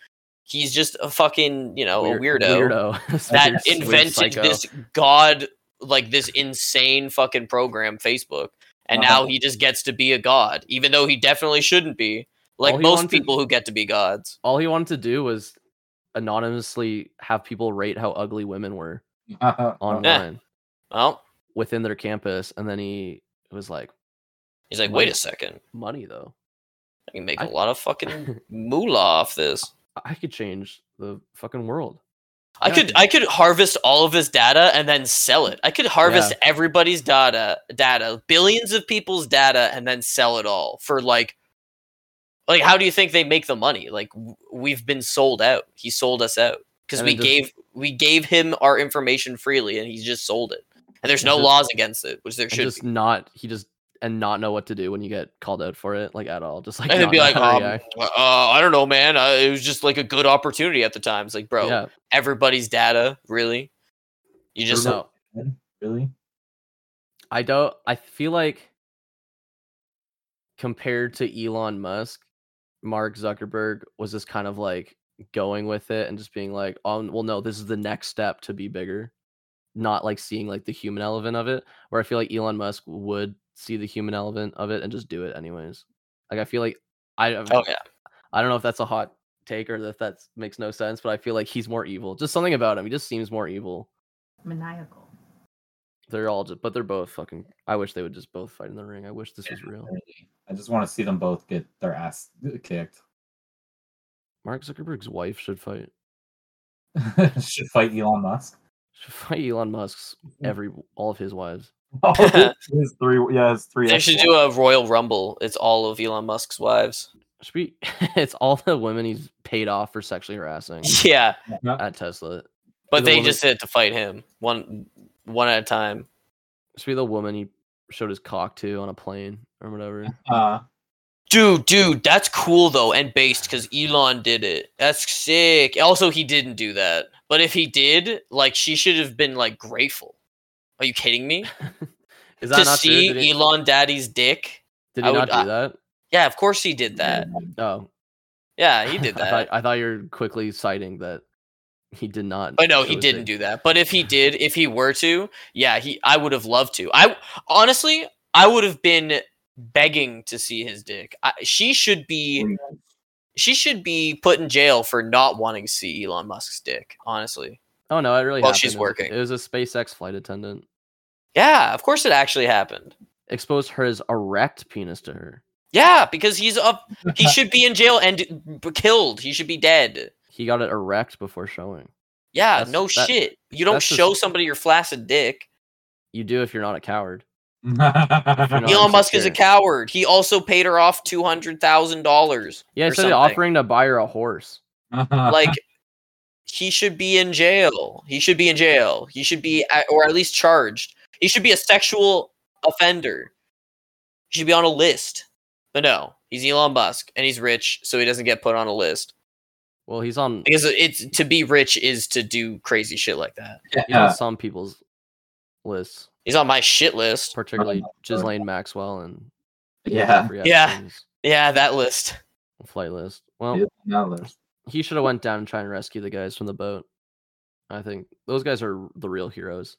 He's just a fucking you know Weird- a weirdo. weirdo. [laughs] that Weird- weird invented this god like this insane fucking program facebook and Uh-huh. now he just gets to be a god even though he definitely shouldn't be. Like most wanted to- people who get to be gods. All he wanted to do was anonymously have people rate how ugly women were Uh, [laughs] online well within their campus, and then he was like, he's like wait a second. "Money though, i can make I- a lot of fucking [laughs] moolah off this. I could change the fucking world." I could I could harvest all of his data and then sell it. I could harvest everybody's data, data, billions of people's data, and then sell it all for like, like how do you think they make the money? Like we've been sold out. He sold us out because we just- gave we gave him our information freely, and he just sold it. And there's no just- laws against it, which there should just be. not. He just and not know what to do when you get called out for it, like at all. Just like and be like, um, uh, I don't know, man. Uh, it was just like a good opportunity at the time. It's like, bro, yeah, everybody's data, really? You just no, Really? I don't. I feel like compared to Elon Musk, Mark Zuckerberg was just kind of like going with it and just being like, "Oh, well, no, this is the next step to be bigger." Not like seeing like the human element of it. Where I feel like Elon Musk would see the human element of it and just do it anyways. Like I feel like I oh yeah. I don't know if that's a hot take or if that makes no sense, but I feel like he's more evil. Just something about him. He just seems more evil. Maniacal. They're all just, but they're both fucking. I wish they would just both fight in the ring. I wish this was real. I just want to see them both get their ass kicked. Mark Zuckerberg's wife should fight. [laughs] Should fight Elon Musk. Should fight Elon Musk's hmm. every all of his wives. [laughs] Oh, his [laughs] three, yeah, his three. They should do a Royal Rumble. It's all of Elon Musk's wives. Should be. [laughs] it's all the women he's paid off for sexually harassing Yeah, at Tesla. but they woman- just did it to fight him one one at a time. Should be the woman he showed his cock to on a plane or whatever. Uh, Dude, dude, that's cool though, and based because Elon did it. That's sick. Also, he didn't do that, but if he did, like, she should have been like grateful. Are you kidding me? [laughs] Is to that not see true? He, Elon Daddy's dick? did I he would- not do I- that? Yeah, of course he did that. Mm, oh, Yeah, [laughs] he did I that. thought, I thought you were quickly citing that he did not. But no, he didn't do that. But if he did, if he were to, yeah, he I would have loved to. I honestly, I would have been begging to see his dick. I, she should be mm. she should be put in jail for not wanting to see Elon Musk's dick, honestly. Oh no, it really Well, she's It was a- working. It was a SpaceX flight attendant Yeah, of course it actually happened. exposed his erect penis to her. Yeah, because he's up he should be in jail and b- killed. He should be dead. He got it erect before showing. Yeah, That's- no that- shit. You don't that's just- show somebody your flaccid dick. You do if you're not a coward. [laughs] not not Elon Musk is a insecure. coward. He also paid her off two hundred thousand dollars. Yeah, or instead of offering to buy her a horse. [laughs] like he should be in jail. He should be in jail. He should be at, or at least charged. He should be a sexual offender. He should be on a list. But no, he's Elon Musk and he's rich, so he doesn't get put on a list. Well, he's on Because it's to be rich is to do crazy shit like that. he's yeah, on some people's lists, He's on my shit list. particularly Oh, Ghislaine Maxwell and yeah. Yeah. Yeah, that list. flight list. Well, He that list. he should have went down and tried and rescue the guys from the boat. I think those guys are the real heroes.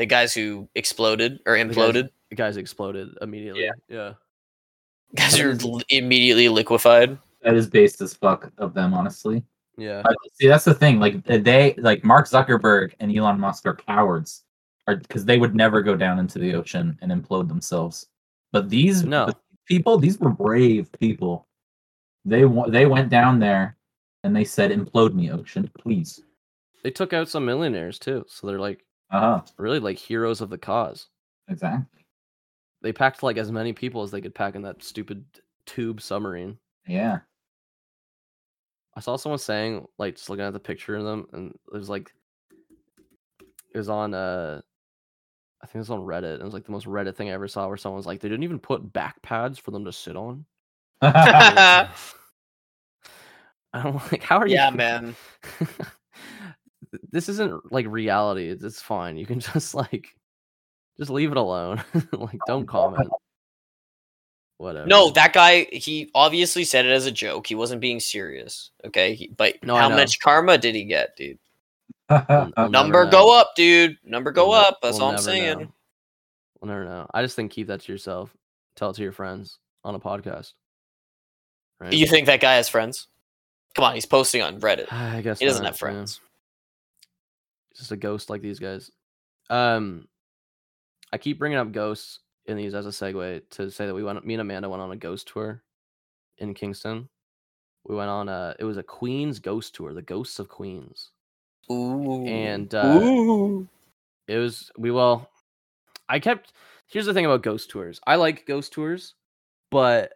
The guys who exploded or imploded. The guys exploded immediately. Yeah. yeah. Guys are l- immediately liquefied. That is based as fuck of them, honestly. Yeah. Uh, see, that's the thing. Like they, like Mark Zuckerberg and Elon Musk are cowards, are because they would never go down into the ocean and implode themselves. But these No. but people, these were brave people. They they went down there and they said, "Implode me, ocean, please." They took out some millionaires too. So they're like Uh huh. really like heroes of the cause. Exactly. They packed like as many people as they could pack in that stupid tube submarine. Yeah. I saw someone saying, like, just looking at the picture of them, and it was like, it was on, uh, I think it was on Reddit. It was like the most Reddit thing I ever saw, where someone was like, they didn't even put back pads for them to sit on. [laughs] [laughs] I'm like, how are you? Yeah, [laughs] man. This isn't like reality. It's, fine. You can [laughs] just like, just leave it alone. [laughs] like, don't [laughs] comment. Whatever. No, that guy, he obviously said it as a joke. He wasn't being serious. Okay. He, but No, how much karma did he get, dude? We'll- we'll Number go up, dude. Number go We'll up. That's all I'm saying. know. We'll never know. I just think keep that to yourself. Tell it to your friends on a podcast. Right? You think that guy has friends? Come on, he's posting on Reddit. I guess He doesn't not, have friends. Just a ghost like these guys. Um, I keep bringing up ghosts in these as a segue to say that we went. Me and Amanda went on a ghost tour in Kingston. We went on a. It was a Queens ghost tour, the Ghosts of Queens, Ooh. and uh, Ooh. it was we well. I kept. Here's the thing about ghost tours. I like ghost tours, but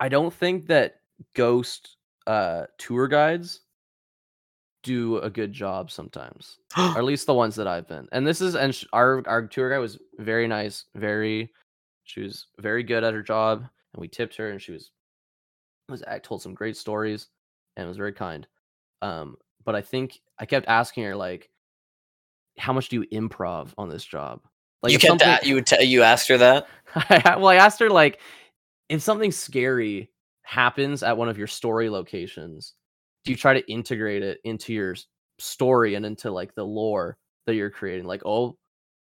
I don't think that ghost uh tour guides do a good job sometimes or at [gasps] least the ones that I've been. And this is and sh- our our tour guide was very nice, very She was very good at her job, and we tipped her, and she was was told some great stories, and was very kind. Um, but I think I kept asking her like, "How much do you improv on this job?" Like you kept that. You would t- you asked her that. [laughs] I, well, I asked her like, if something scary happens at one of your story locations, do you try to integrate it into your story and into like the lore that you're creating? Like, oh,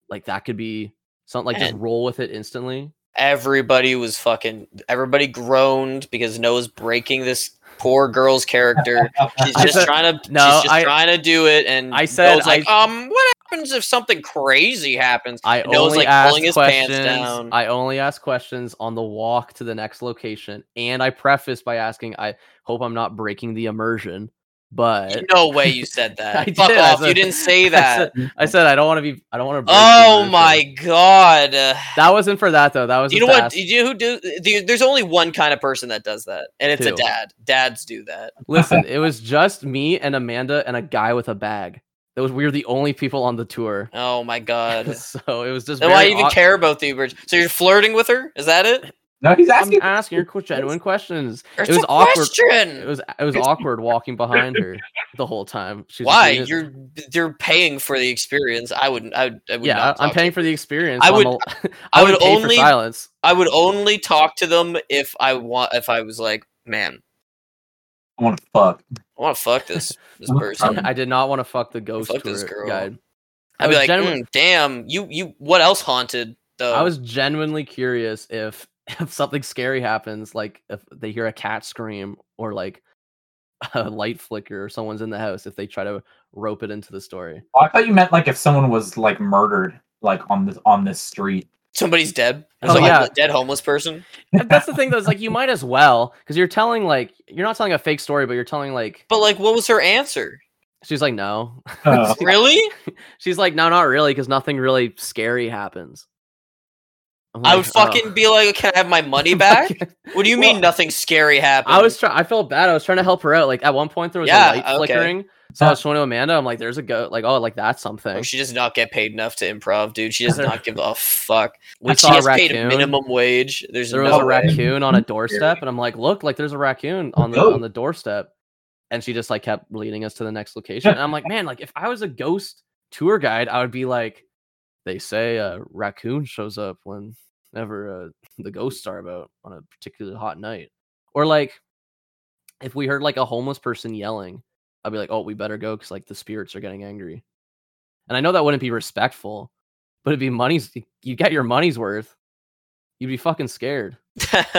like that could be something like just roll with it instantly. Everybody was fucking. Everybody groaned because Noah's breaking this poor girl's character. [laughs] She's just said- trying to. no, she's just I- trying to do it, and I said Noah's like, I- um, what happens if something crazy happens? I And Noah's, only like, ask pulling his pants down. I only ask questions on the walk to the next location, and I preface by asking, "I hope I'm not breaking the immersion." But No way you said [laughs] that. I Fuck did, I off! you didn't [laughs] say I that. said, I said I don't want to be. I don't want to. Oh my god! That wasn't for that though. That was you know what? You know who do? the- There's only one kind of person that does that, and it's a dad. Dads do that. [laughs] Listen, it was just me and Amanda and a guy with a bag. That was we were the only people on the tour. Oh my god! so it was just. Then why even awk- care about the Uber? So you're flirting with her? Is that it? No, he's I'm asking. asking her genuine questions. It's it was a awkward. question. It was it was awkward walking behind her the whole time. She was Why doing it- you're you're paying for the experience? I wouldn't. I would. I would Yeah, not I'm paying for the experience. I would- I'm al- I [laughs] I would would only- for silence. I would only talk to them if I want. If I was like, man, I want to fuck. I want to fuck this [laughs] this person. I did not want to fuck the ghost Fuck this girl. guide. I I'd be like, genu- "Mm, damn, you you. What else haunted though? I was genuinely curious if [laughs] if something scary happens, like if they hear a cat scream or like [laughs] a light flicker or someone's in the house, if they try to rope it into the story. Oh, I thought you meant like if someone was like murdered, like on this on this street. Somebody's dead. Oh, There's a yeah. homeless- dead homeless person. And That's the thing, though. Is like you [laughs] might as well because you're telling like you're not telling a fake story, but you're telling like But like, what was her answer? she's like no, Oh. Really? she's like no, not really, because nothing really scary happens. I'm I would oh. fucking "Oh." be like, "Can I have my money [laughs] back?" What do you mean Well, nothing scary happened? I was trying. I felt bad. I was trying to help her out. Like at one point there was Yeah, a light okay. flickering, so I was showing to Amanda. I'm like, "There's a goat." Like, oh, like that's something. Oh, she does not get paid enough to improv, dude. She does not give a [laughs] fuck. we she saw a gets paid raccoon. minimum wage. There's there no was a way. raccoon on a doorstep, and I'm like, "Look, like there's a raccoon on the goat. on the doorstep," and she just like kept leading us to the next location. And I'm like, "Man, like if I was a ghost tour guide, I would be like, they say a raccoon shows up whenever uh, [laughs] the ghosts are about on a particularly hot night, or like if we heard like a homeless person yelling, I'd be like, oh, we better go because like the spirits are getting angry. And I know that wouldn't be respectful, but it'd be money's. You get your money's worth. You'd be fucking scared.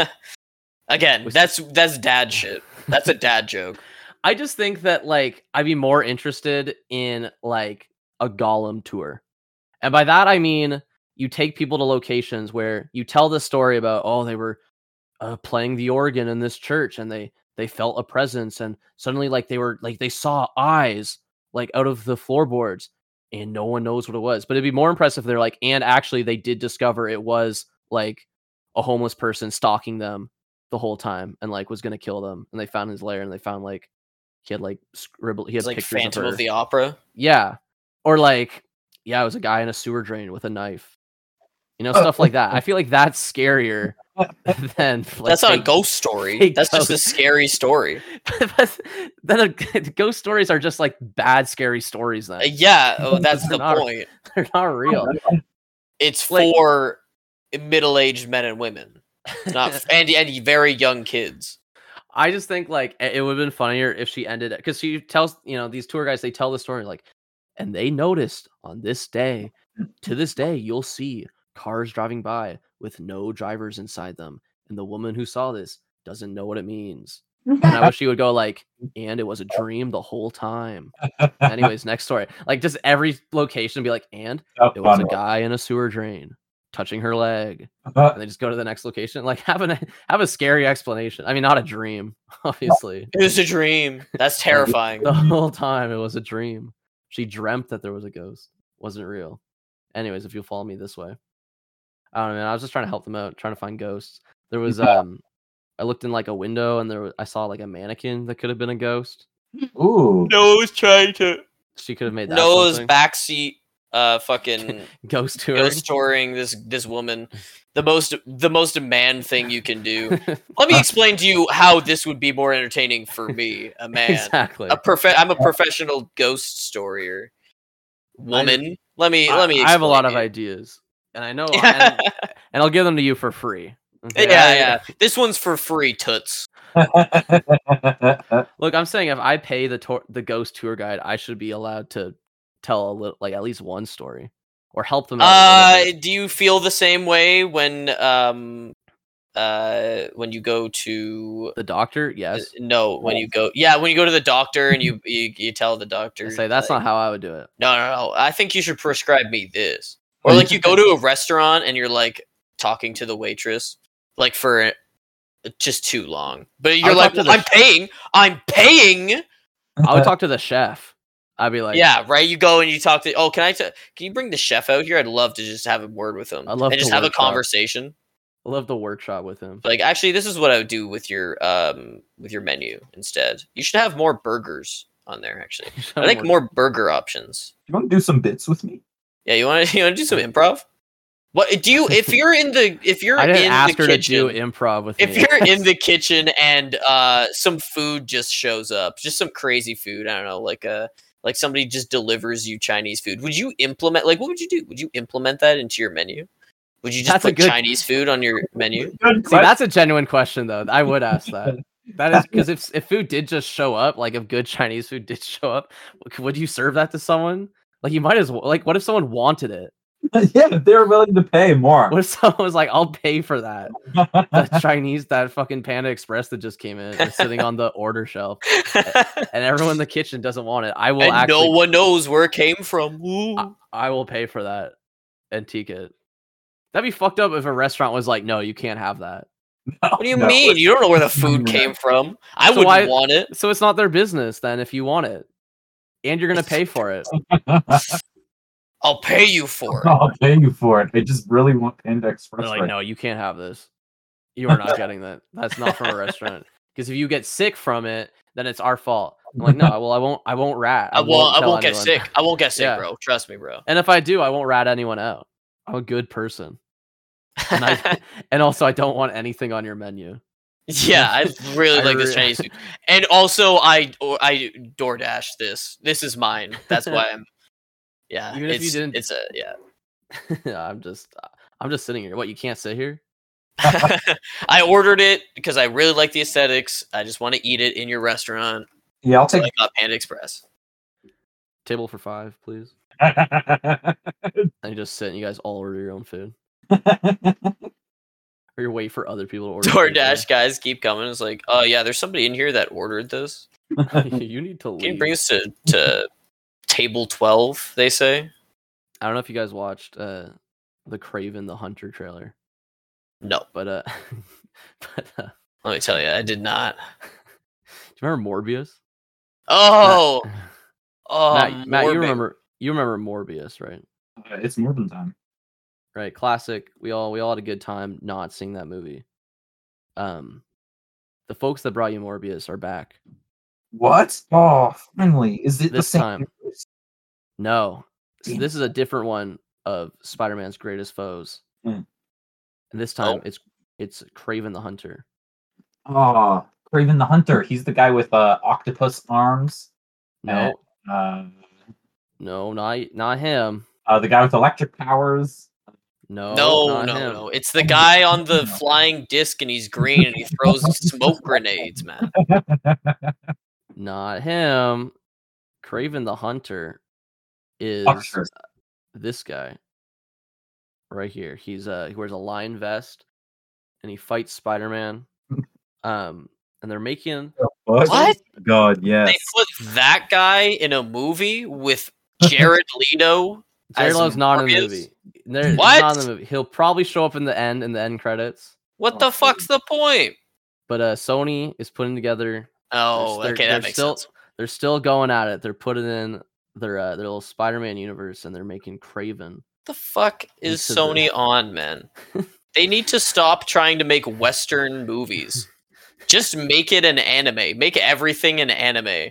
[laughs] Again, that's that's dad shit. That's a dad joke. I just think that like I'd be more interested in like a Gollum tour. And by that I mean you take people to locations where you tell the story about oh they were uh, playing the organ in this church and they they felt a presence and suddenly like they were like they saw eyes like out of the floorboards and no one knows what it was. But it'd be more impressive if they're like and actually they did discover it was like a homeless person stalking them the whole time and like was gonna kill them and they found his lair and they found like he had like scribbled he had like pictures Phantom of, of, the Opera. yeah or like yeah it was a guy in a sewer drain with a knife you know stuff like that i feel like that's scarier [laughs] [laughs] than like, that's not a ghost story. fake That's just a scary story. [laughs] but then a, ghost stories are just like bad scary stories then Uh, yeah, oh, that's the not- point. they're not real It's like- for middle-aged men and women, not and and very young kids. I just think like it would have been funnier if she ended it because she tells you know these tour guys they tell the story like, and they noticed on this day, to this day you'll see cars driving by with no drivers inside them, and the woman who saw this doesn't know what it means. And I [laughs] wish she would go like, and it was a dream the whole time. Anyways, next story. Like just every location be like, and it was a guy in a sewer drain touching her leg and [laughs] they just go to the next location. Like [laughs] have an have a scary explanation. I mean, not a dream, obviously. It was a dream. That's terrifying. The whole time it was a dream. She dreamt that there was a ghost. Wasn't real. Anyways, if you'll follow me this way. I don't know, man. I was just trying to help them out, trying to find ghosts. There was um I looked in like a window and there was, I saw like a mannequin that could have been a ghost. Ooh. Noah's trying to She could have made that Noah's something. backseat uh [laughs] fucking ghost touring. ghost touring this this woman the most the most man thing you can do. [laughs] Let me explain to you how this would be more entertaining for me, a [laughs] man. exactly. A prof- I'm a professional ghost storier. Woman. let me I- let me I have a lot of explain ideas, and I know, [laughs] and, and I'll give them to you for free. okay? yeah, yeah. This one's for free, toots. [laughs] Look, I'm saying if I pay the tour, the ghost tour guide, I should be allowed to tell a little, like at least one story, or help them out. Uh, do you feel the same way when um uh when you go to the doctor, uh, yes. no when you go yeah when you go to the doctor and you [laughs] you, you tell the doctor I say that's like, not how I would do it. no no no I think you should prescribe me this or like you go to a restaurant and you're like talking to the waitress like for just too long but you're like "Well, I'm paying I'm paying I would talk to the chef. I'd be like, yeah, right. You go and you talk to. Oh, can I? T- can you bring the chef out here? I'd love to just have a word with him. I'd love and to just have a conversation. I love the workshop with him. Like, actually, this is what I would do with your um with your menu instead. You should have more burgers on there. Actually, [laughs] I think more burger options. you want to do some bits with me? Yeah, you want to [laughs] you want to do some improv? What do you if you're in the if you're [laughs] I didn't in ask the her kitchen? to do improv with if me. you're in the [laughs] kitchen and uh some food just shows up, just some crazy food, I don't know, like a like somebody just delivers you Chinese food. Would you implement like what would you do? Would you implement that into your menu? Would you just That's put good- Chinese food on your menu? See, that's a genuine question though. I would ask that. That is because if if food did just show up, like if good Chinese food did show up, would you serve that to someone? Like you might as well. Like what if someone wanted it? [laughs] yeah, they're willing to pay more. What if someone was like, "I'll pay for that"? The [laughs] Chinese, that fucking Panda Express that just came in, is sitting on the order shelf, and everyone in the kitchen doesn't want it. I will and actually, no one knows where it came from. I, I will pay for that antique it. That'd be fucked up if a restaurant was like, "No, you can't have that." [laughs] What do you mean? You don't know where the food came from. I So wouldn't why- want it. So it's not their business then if you want it, and you're gonna pay [laughs] for it. [laughs] I'll pay you for it. I'll pay you for it. I just really want Panda Express. They're like, right no, you can't have this. You are not getting that. That's not from a restaurant. [laughs] Because if you get sick from it, then it's our fault. I'm like, no, well, I won't. I won't rat. I won't. I won't get anyone." sick. I won't get sick, Yeah. bro. Trust me, bro. And if I do, I won't rat anyone out. I'm a good person, and I and also I don't want anything on your menu. [laughs] yeah, I really I like this Chinese [laughs] food, and also I or I DoorDash this. This is mine. That's why I'm. [laughs] Yeah, Even if you didn't- it's a yeah. I'm just, I'm just sitting here. What? You can't sit here? I ordered it because I really like the aesthetics. I just want to eat it in your restaurant. Yeah, I'll So take. I got Panda Express. Table for five, please. And you just sit and you guys all order your own food, or you wait for other people to order. food DoorDash [laughs] guys keep coming. It's like, oh yeah, there's somebody in here that ordered this. you. [laughs] you need to leave. Can you bring us to to table twelve? They say I don't know if you guys watched uh the Kraven the Hunter trailer, no. but uh, [laughs] but uh, Let me tell you, I did not. do you remember Morbius? Oh, oh, Matt, Matt, you remember you remember Morbius, right? Uh, it's Morbin time. Right, classic. We all we all had a good time not seeing that movie. Um, the folks that brought you Morbius are back. What? Oh, finally! Is it the This same? time. No, so this is a different one of Spider-Man's greatest foes. Hmm. And this time Oh. it's it's Kraven the Hunter. Oh, Kraven the Hunter. He's the guy with uh, octopus arms. No, Uh, no, not not him. uh, the guy with electric powers. No, No, not no, him. no. It's the guy on the flying disc and he's green and he throws smoke grenades, man. [laughs] Not him. Kraven the Hunter is Oxford. this guy right here. He's uh he wears a lion vest and he fights Spider-Man. [laughs] um and they're making What? What? God, yes. They put that guy in a movie with [laughs] Jared Leto. Jared as Leto's not in the movie. There, What? not in the movie. He'll probably show up in the end in the end credits. What the fuck's the point? But uh Sony is putting together Oh, they're- okay, they're that makes still- sense. they're still going at it. They're putting in their uh, their little Spider-Man universe and they're making Kraven. the fuck is into the- Sony on, man? [laughs] they need to stop trying to make Western movies. [laughs] Just make it an anime. Make everything an anime.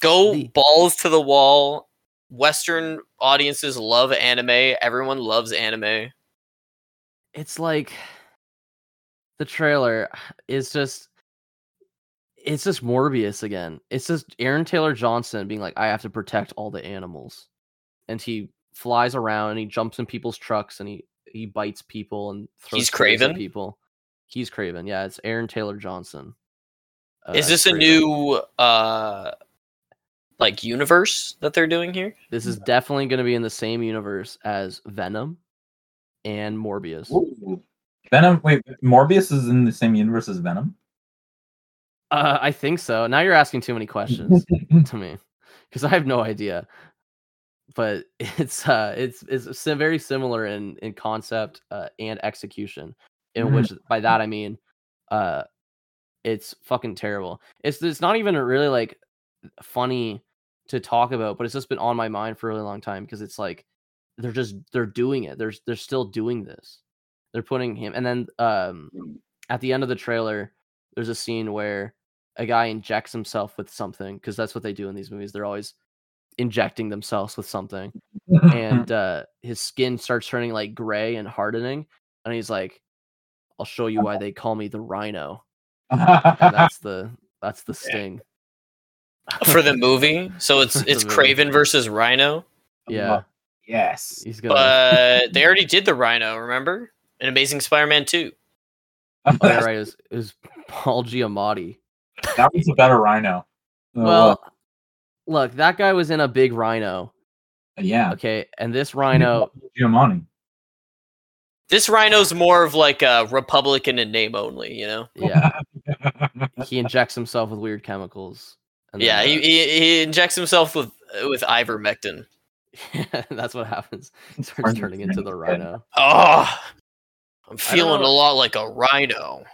Go The- balls to the wall. Western audiences love anime. Everyone loves anime. it's like the trailer is just it's just Morbius again. It's just Aaron Taylor Johnson being like, I have to protect all the animals. And he flies around and he jumps in people's trucks and he he bites people and throws He's Kraven people. He's Kraven. Yeah, it's Aaron Taylor Johnson. Is uh, this a new uh like universe that they're doing here? This is definitely going to be in the same universe as Venom and Morbius. Ooh. Venom. Wait, Morbius is in the same universe as Venom. Uh, I think so. Now you're asking too many questions [laughs] to me because I have no idea. But [laughs] it's uh, it's it's sim- very similar in in concept uh, and execution. In Mhm. which, by that I mean, uh, it's fucking terrible. It's it's not even really like funny to talk about, but it's just been on my mind for a really long time because it's like they're just they're doing it. They're they're still doing this. They're putting him, and then um, at the end of the trailer, there's a scene where a guy injects himself with something because that's what they do in these movies. They're always injecting themselves with something, [laughs] and uh, his skin starts turning like gray and hardening, and he's like, "I'll show you why they call me the Rhino." And [laughs] that's the that's the sting. For the movie? So it's [laughs] it's movie. Kraven versus Rhino. Yeah, yes. he's gonna. But [laughs] they already did the Rhino, remember? In Amazing Spider-Man 2. Oh, [laughs] yeah, right. It was, it was Paul Giamatti. that was a better Rhino. Uh, Well, look, that guy was in a big rhino. yeah. Okay, and this rhino, Giamatti. This Rhino's more of like a Republican in name only, you know? yeah, he injects himself with weird chemicals. And Yeah, then, he, uh, he he injects himself with with ivermectin. [laughs] that's what happens. He starts turning into into the rhino. Oh, I'm feeling a lot like a rhino.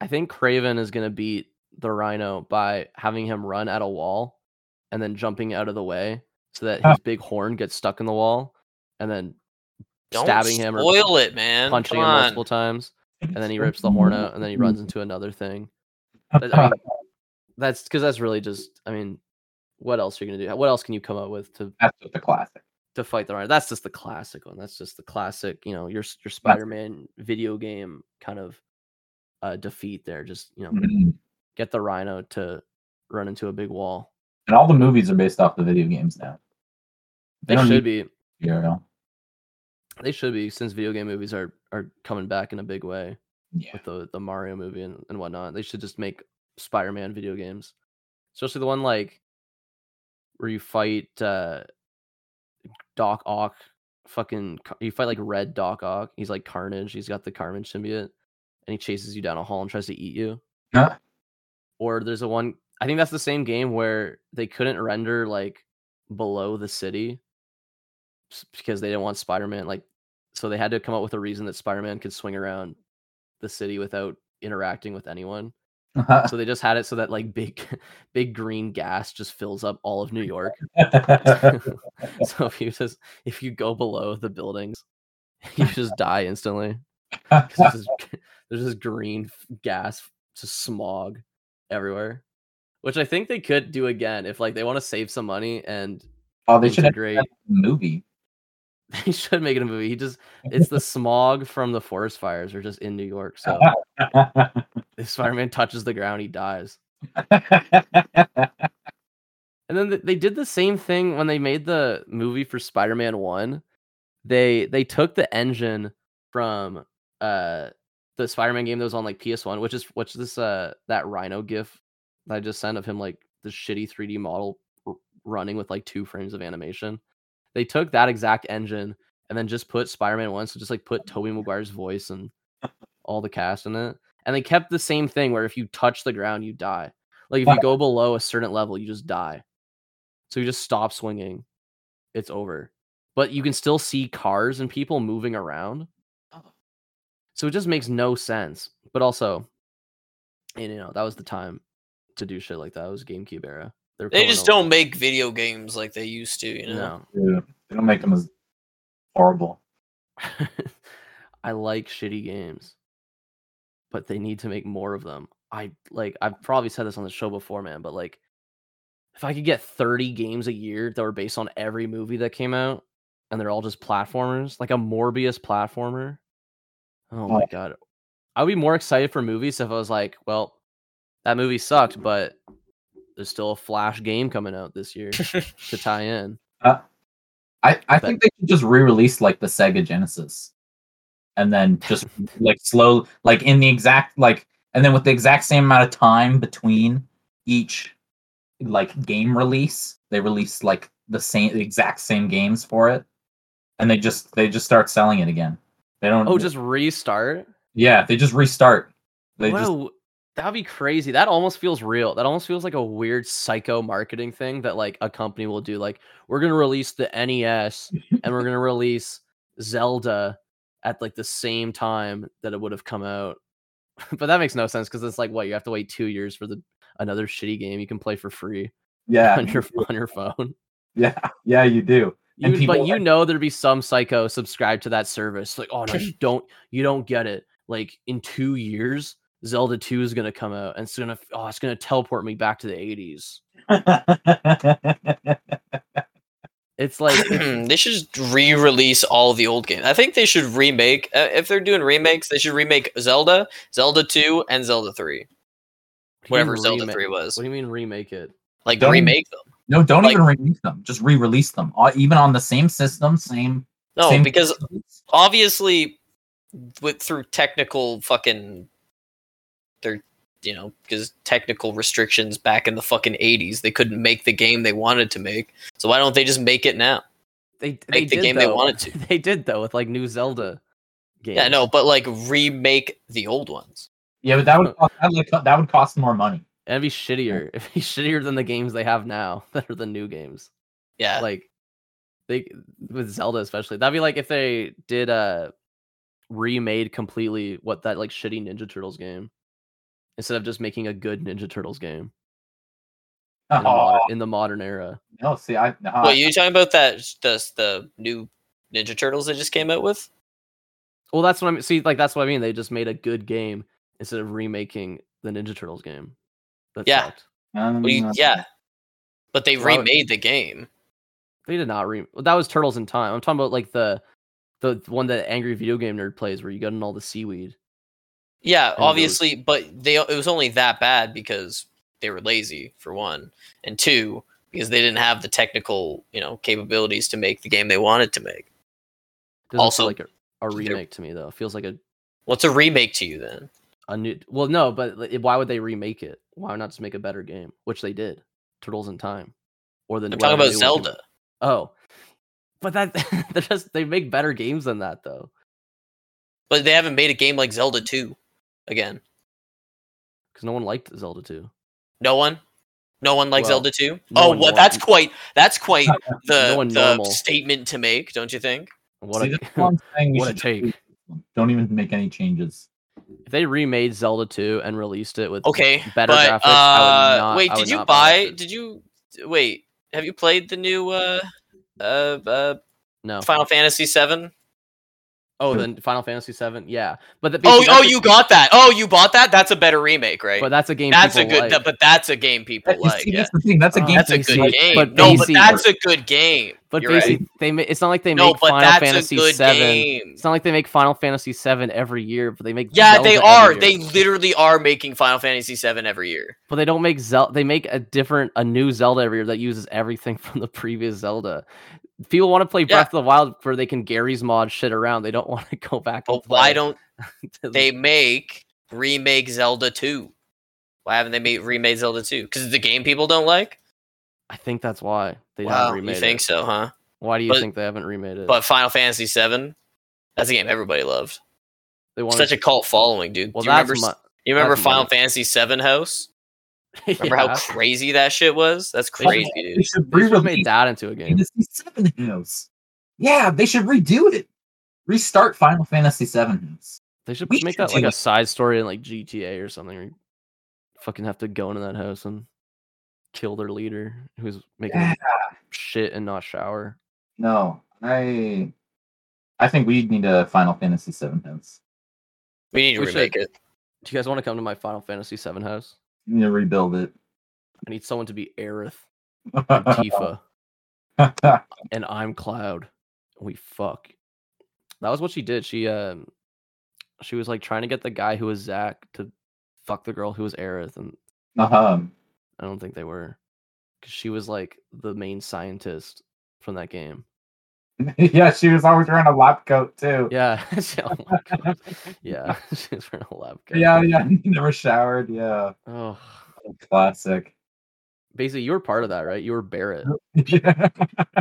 I think Kraven is gonna beat the rhino by having him run at a wall and then jumping out of the way so that his big horn gets stuck in the wall and then Don't stabbing him or spoil it, man. punching Come him on. multiple times and then he rips the horn out and then he runs [laughs] into another thing. [laughs] I mean, that's because that's really just. I mean, what else are you gonna do? What else can you come up with to That's just the classic. to fight the rhino? That's just the classic one. That's just the classic. You know, your your Spider-Man video game kind of uh, defeat there. Just you know, Mhm. get the rhino to run into a big wall. And all the movies are based off the video games now. They don't should be. Serial. They should be since video game movies are are coming back in a big way Yeah. with the the Mario movie and, and whatnot. They should just make Spider-Man video games, especially the one like where you fight uh Doc Ock. Fucking, you fight like Red Doc Ock. He's like Carnage. He's got the Carnage symbiote, and he chases you down a hall and tries to eat you. Huh? Or there's a one. I think that's the same game where they couldn't render like below the city because they didn't want Spider-Man like so they had to come up with a reason that Spider-Man could swing around the city without interacting with anyone. Uh-huh. So they just had it so that like big [laughs] big green gas just fills up all of New York. [laughs] so if you just if you go below the buildings, [laughs] you just die instantly. There's just, there's just green gas, just smog everywhere. Which I think they could do again if like they want to save some money and oh, they should have integrate a movie. [laughs] they should make it a movie. He just it's the [laughs] smog from the forest fires are just in New York. So [laughs] if Spider-Man touches the ground, he dies. And then they did the same thing when they made the movie for Spider-Man 1. They they took the engine from uh the Spider-Man game that was on like PS1, which is which this uh that Rhino gif that I just sent of him like the shitty 3D model r- running with like two frames of animation. They took that exact engine and then just put Spider-Man 1 so just like put oh Tobey Maguire's voice and [laughs] all the cast in it. And they kept the same thing where if you touch the ground you die. Like if you go below a certain level you just die. So you just stop swinging. It's over. But you can still see cars and people moving around. Oh. So it just makes no sense. But also, you know, that was the time to do shit like that. It was GameCube era. They, were They just over- don't make video games like they used to, you know? No. Yeah, they don't make them as horrible. [laughs] I like shitty games, but they need to make more of them. I like I've probably said this on the show before, man, but like if I could get 30 games a year that were based on every movie that came out and they're all just platformers, like a Morbius platformer, Oh my god. I would be more excited for movies if I was like, well, that movie sucked, but there's still a Flash game coming out this year to [laughs] tie in. Uh, I, I But- think they should just re-release like the Sega Genesis, and then just [laughs] like slow, like in the exact like, and then with the exact same amount of time between each like game release, they release like the same the exact same games for it, and they just they just start selling it again. They don't. Oh, just restart? yeah, they just restart. They What just a- that'd be crazy. That almost feels real. That almost feels like a weird psycho marketing thing that like a company will do. Like, we're gonna release the NES and we're [laughs] gonna release Zelda at like the same time that it would have come out. [laughs] but that makes no sense because it's like what you have to wait two years for the another shitty game you can play for free [laughs] yeah on your on your phone. yeah yeah you do. You, but you know there'd be some psycho subscribed to that service. Like, oh no, you don't you don't get it. Like in two years, Zelda 2 is gonna come out and it's gonna oh, it's gonna teleport me back to the 80s. It's [clears throat] like they should just re-release all the old games. I think they should remake. Uh, if they're doing remakes, they should remake Zelda, Zelda Two, and Zelda Three. what do you Whatever mean Zelda remake- Three was. What do you mean remake it? Like Don't- remake them. no, don't Like- even release them. Just re-release them, Uh, even on the same system, same. No, same because obviously, with through technical fucking, they're you know because technical restrictions back in the fucking eighties, they couldn't make the game they wanted to make. So why don't they just make it now? They they Make the did game they though. wanted to. [laughs] they did though with like new Zelda games. Yeah, no, but like remake the old ones. Yeah, but that would cost, that, would co- that would cost more money. It'd be shittier. [laughs] It'd be shittier than the games they have now [laughs] that are the new games. Yeah, like they with Zelda especially. That'd be like if they did uh remade completely what that like shitty Ninja Turtles game instead of just making a good Ninja Turtles game in, the, Oh, modern, in the modern era. no, see, I no, What you talking about that the the new Ninja Turtles that just came out with? Well, that's what I mean. See, like that's what I mean. They just made a good game instead of remaking the Ninja Turtles game. That Yeah. um, What do you, yeah, but they Well, would- remade the game. They did not re. That was Turtles in Time. I'm talking about like the the one that Angry Video Game Nerd plays, where you get in all the seaweed. Yeah, those- obviously, but they it was only that bad because they were lazy for one, and two because they didn't have the technical you know capabilities to make the game they wanted to make. Doesn't Also, like a, a remake to me though. It feels like a What's a remake to you then? a new. Well, no, but why would they remake it? Why not just make a better game? Which they did. Turtles in Time, or the I'm talking about new one came Zelda. out. Oh, but that [laughs] they're just they make better games than that though. But they haven't made a game like Zelda 2 again. Because no one liked Zelda 2. No one? No one likes Well, Zelda 2? no oh, one well, nor- that's quite that's quite [laughs] [laughs] the, No the statement to make, don't you think? What see, a, [laughs] what you what a take. re- Don't even make any changes. if they remade Zelda 2 and released it with Okay, better but graphics, I would uh, not- wait, I did would you buy buy? Did you wait? Have you played the new uh uh, uh no. Final Fantasy VII? Oh, then Final Fantasy 7, yeah. But the, Oh, oh, that's a- you got that? Oh, you bought that? That's a better remake, right? But that's a game. that's a good. like. but that's a game people That- like. see, Yeah. that's the thing. That's a Oh, game. That's a Basic, good game. but no, but that's a good game. But You're right. basically, they ma- it's not like they No, make but Final that's Fantasy a good 7. game. It's not like they make Final Fantasy 7 every year, but they make Yeah, Zelda they every are. year. They literally are making Final Fantasy VII every year. But they don't make Zelda. They make a different, a new Zelda every year that uses everything [laughs] from the previous Zelda. People want to play Yeah. Breath of the Wild where they can Garry's mod shit around. They don't want to [laughs] go back. and But why don't [laughs] they make remake Zelda 2? Why haven't they made remade Zelda 2? Because the game people don't like? I think that's why they Wow, haven't you remade think it. so, huh? Why do you But- think they haven't remade it? But Final Fantasy 7, that's a game everybody loved. they want Such a cult following, dude. Well, Do you remember, s- you remember Final money. Fantasy 7 House? My, [laughs] Remember how crazy that shit was? That's They crazy, They dude. should They should made re-release that into a game. Fantasy Seven House. Yeah, they should redo it. Restart Final Fantasy Seven House. They should We make should that like do a side story in like GTA or something. Where you fucking have to go into that house and kill their leader who's making Yeah. shit and not shower. No, I. I think we need a Final Fantasy Seven House. We need to We remake should. it. Do you guys want to come to my Final Fantasy Seven house? Need to rebuild it. I need someone to be Aerith and Tifa, [laughs] and I'm Cloud. We fuck. That was what she did. She um She was like trying to get the guy who was Zack to fuck the girl who was Aerith, and Uh-huh. I don't think they were, because she was like the main scientist from that game. [laughs] yeah, she was always wearing a lab coat too. Yeah. [laughs] she- oh. Yeah. [laughs] she was wearing a lab coat. yeah, yeah. Never showered. Yeah, Oh. classic. Basically, you were part of that, right? You were Barret, yeah.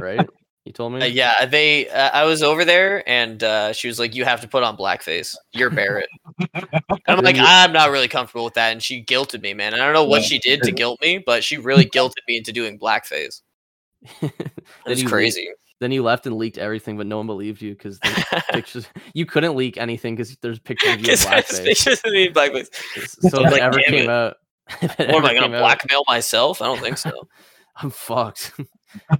right? You told me. Uh, yeah, they. Uh, I was over there, and uh, she was like, "You have to put on blackface. You're Barret." and I'm like, "I'm not really comfortable with that." And she guilted me, man. I don't know what Yeah. she did to guilt me, but she really guilted me into doing blackface. It's you leaked- crazy. Then you left and leaked everything, but no one believed you because [laughs] pictures. You couldn't leak anything because there's pictures of you in blackface. pictures of me in blackface. So if I'm it like, ever came it." out, [laughs] What am I gonna came out, blackmail myself? I don't think so. [laughs] I'm fucked.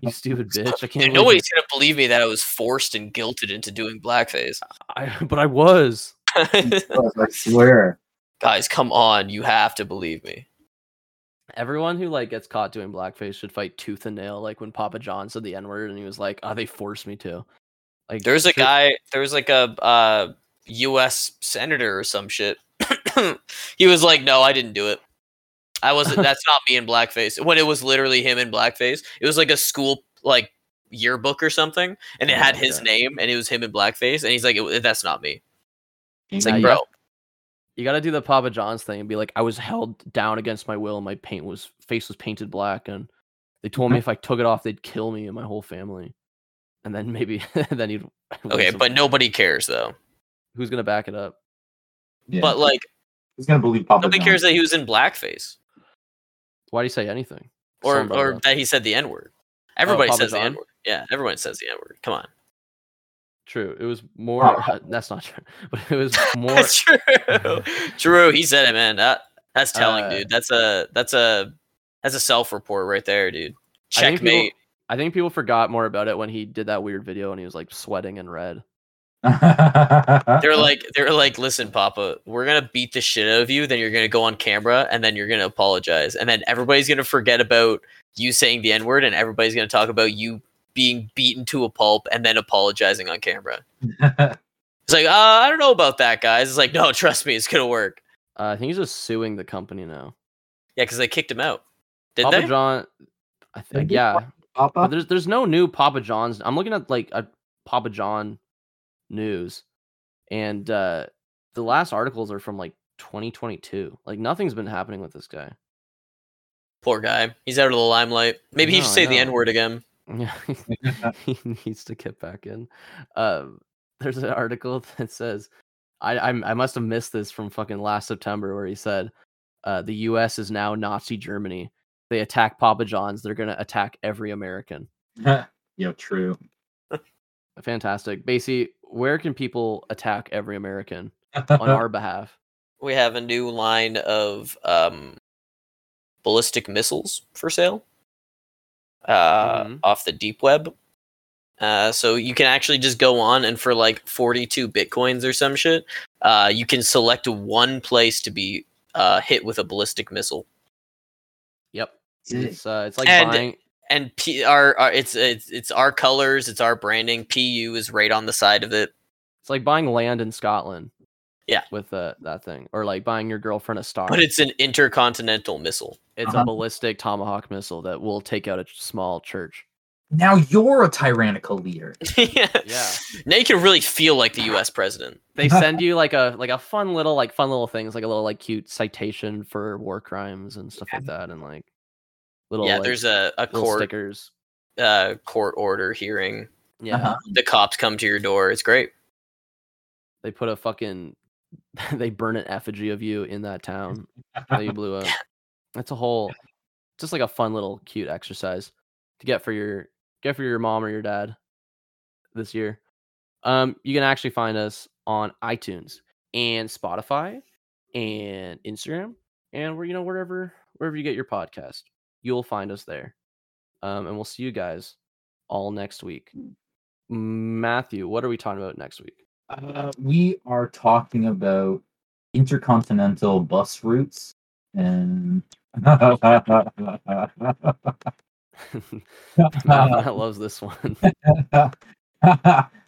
you stupid bitch! I can't. Dude, nobody's gonna believe me that I was forced and guilted into doing blackface. I, but I was. I swear. Guys, come on, you have to believe me. Everyone who like gets caught doing blackface should fight tooth and nail. Like when Papa John said the N word and he was like, "Oh, they forced me to." Like There's a should- guy. There's like a uh, U.S. senator or some shit. [coughs] he was like, "No, I didn't do it. I wasn't. [laughs] That's not me in blackface." When it was literally him in blackface. It was like a school like yearbook or something, and it Oh had my his name, and it was him in blackface, and he's like, "It- "That's not me." It's Nah, like, bro, You got to do the Papa John's thing and be like, "I was held down against my will. and My paint was face was painted black, and they told me Mm-hmm. if I took it off, they'd kill me and my whole family." And then maybe [laughs] then you'd. [laughs] okay, but nobody cares though. who's gonna back it up? Yeah. But like, who's gonna believe Papa nobody John? cares that he was in blackface Why do you say anything? or Someone brought it or up. that he said the N word. Everybody Papa says the N word. Yeah, everyone says the N word. Come on. True. It was more. Oh. that's not true. [laughs] But it was [laughs] more. That's true. [laughs] true. He said it, man. That that's telling, Uh, dude. That's a that's a that's a self report right there, dude. I think people- Checkmate. I think people forgot more about it when he did that weird video and he was like sweating and red. They're like they're like, listen, Papa, we're gonna beat the shit out of you. Then you're gonna go on camera and then you're gonna apologize, and then everybody's gonna forget about you saying the N word, and everybody's gonna talk about you being beaten to a pulp and then apologizing on camera. It's like, uh, I don't know about that, guys. It's like, no, trust me, it's gonna work. Uh, I think he's just suing the company now. Yeah, because they kicked him out. Did Papa they? John. I think he? yeah. But Papa. there's there's no new Papa John's. I'm looking at like a Papa John news, and uh the last articles are from like 2022. Like nothing's been happening with this guy. Poor guy. He's out of the limelight. Maybe he should say the. N word again. Yeah, [laughs] [laughs] he needs to get back in. Um, there's an article [laughs] that says, I, I I must have missed this from fucking last September where he said, uh, the U.S. is now Nazi Germany. They attack Papa John's. They're gonna attack every American. Yo, true. Fantastic. Basically, where can people attack every American on our behalf? We have a new line of um, ballistic missiles for sale uh, Mhm. off the deep web. Uh, so you can actually just go on and for like 42 bitcoins or some shit, uh, you can select one place to be uh, hit with a ballistic missile. Yep. It's uh, it's like And- buying. And P- our, our it's it's it's our colors, it's our branding. PU is right on the side of it. It's like buying land in Scotland. Yeah. With uh, that thing, or like buying your girlfriend a star. But it's an intercontinental missile. It's Uh-huh. a ballistic tomahawk missile that will take out a small church. Now you're a tyrannical leader. yeah. [laughs] Yeah. Now you can really feel like the U.S. president. They [laughs] send you like a like a fun little like fun little things like a little like cute citation for war crimes and stuff like that and like little yeah, like, there's a, a court stickers. uh, court order hearing. Yeah. Uh-huh. The cops come to your door. It's great. They put a fucking [laughs] they burn an effigy of you in that town [laughs] that you blew up. That's a whole [laughs] just like a fun little cute exercise to get for your get for your mom or your dad this year. Um, you can actually find us on iTunes and Spotify and Instagram and where you know wherever wherever you get your podcast, you'll find us there. Um, and we'll see you guys all next week. Matthew, what are we talking about next week? Uh, we are talking about intercontinental bus routes and [laughs] I [laughs] loves this one.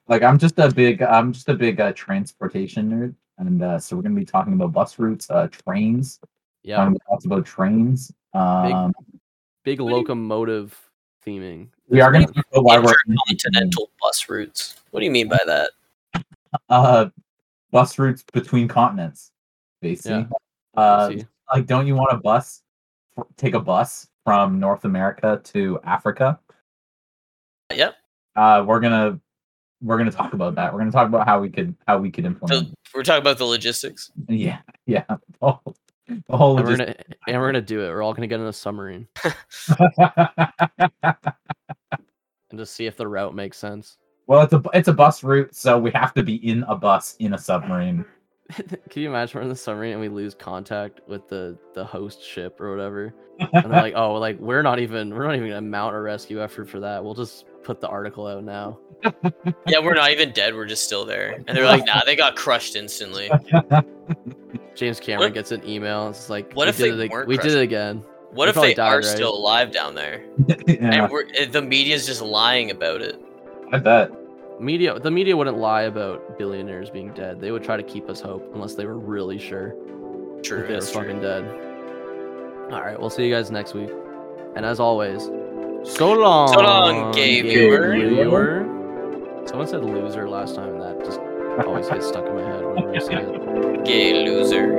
like I'm just a big I'm just a big uh, transportation nerd. and uh, so we're going to be talking about bus routes, uh, trains. Yeah, Talking about trains. Um, big locomotive theming. we are going to talk about why we're Intercontinental bus routes. What do you mean by that? Uh, bus routes between continents. Basically, uh, like, don't you want a bus? Take a bus from North America to Africa. Yep. Uh, we're gonna we're gonna talk about that. We're gonna talk about how we could how we could So implement. we're talking about the logistics. Yeah, yeah. [laughs] The whole, the whole And we're gonna and we're gonna do it. We're all gonna get in a submarine [laughs] and just see if the route makes sense. Well, it's a it's a bus route, so we have to be in a bus in a submarine. [laughs] Can you imagine we're in the submarine and we lose contact with the the host ship or whatever? And they're like, [laughs] oh, like we're not even we're not even gonna mount a rescue effort for that. We'll just put the article out now. [laughs] Yeah, we're not even dead. We're just still there. And they're like, nah, they got crushed instantly. James Cameron What- gets an email. and It's like, What we if did they it, ag- weren't We did it again. What They if they died, are right? still alive down there? yeah, And we're, eh, the media's just lying about it. I bet. Media, the media wouldn't lie about billionaires being dead. They would try to keep us hope unless they were really sure True. that they were that's true. fucking dead. All right, we'll see you guys next week. And as always, so long. long, gay viewer. viewer. Someone said loser last time, and that just always gets stuck in my head whenever I say it. [laughs] Gay loser.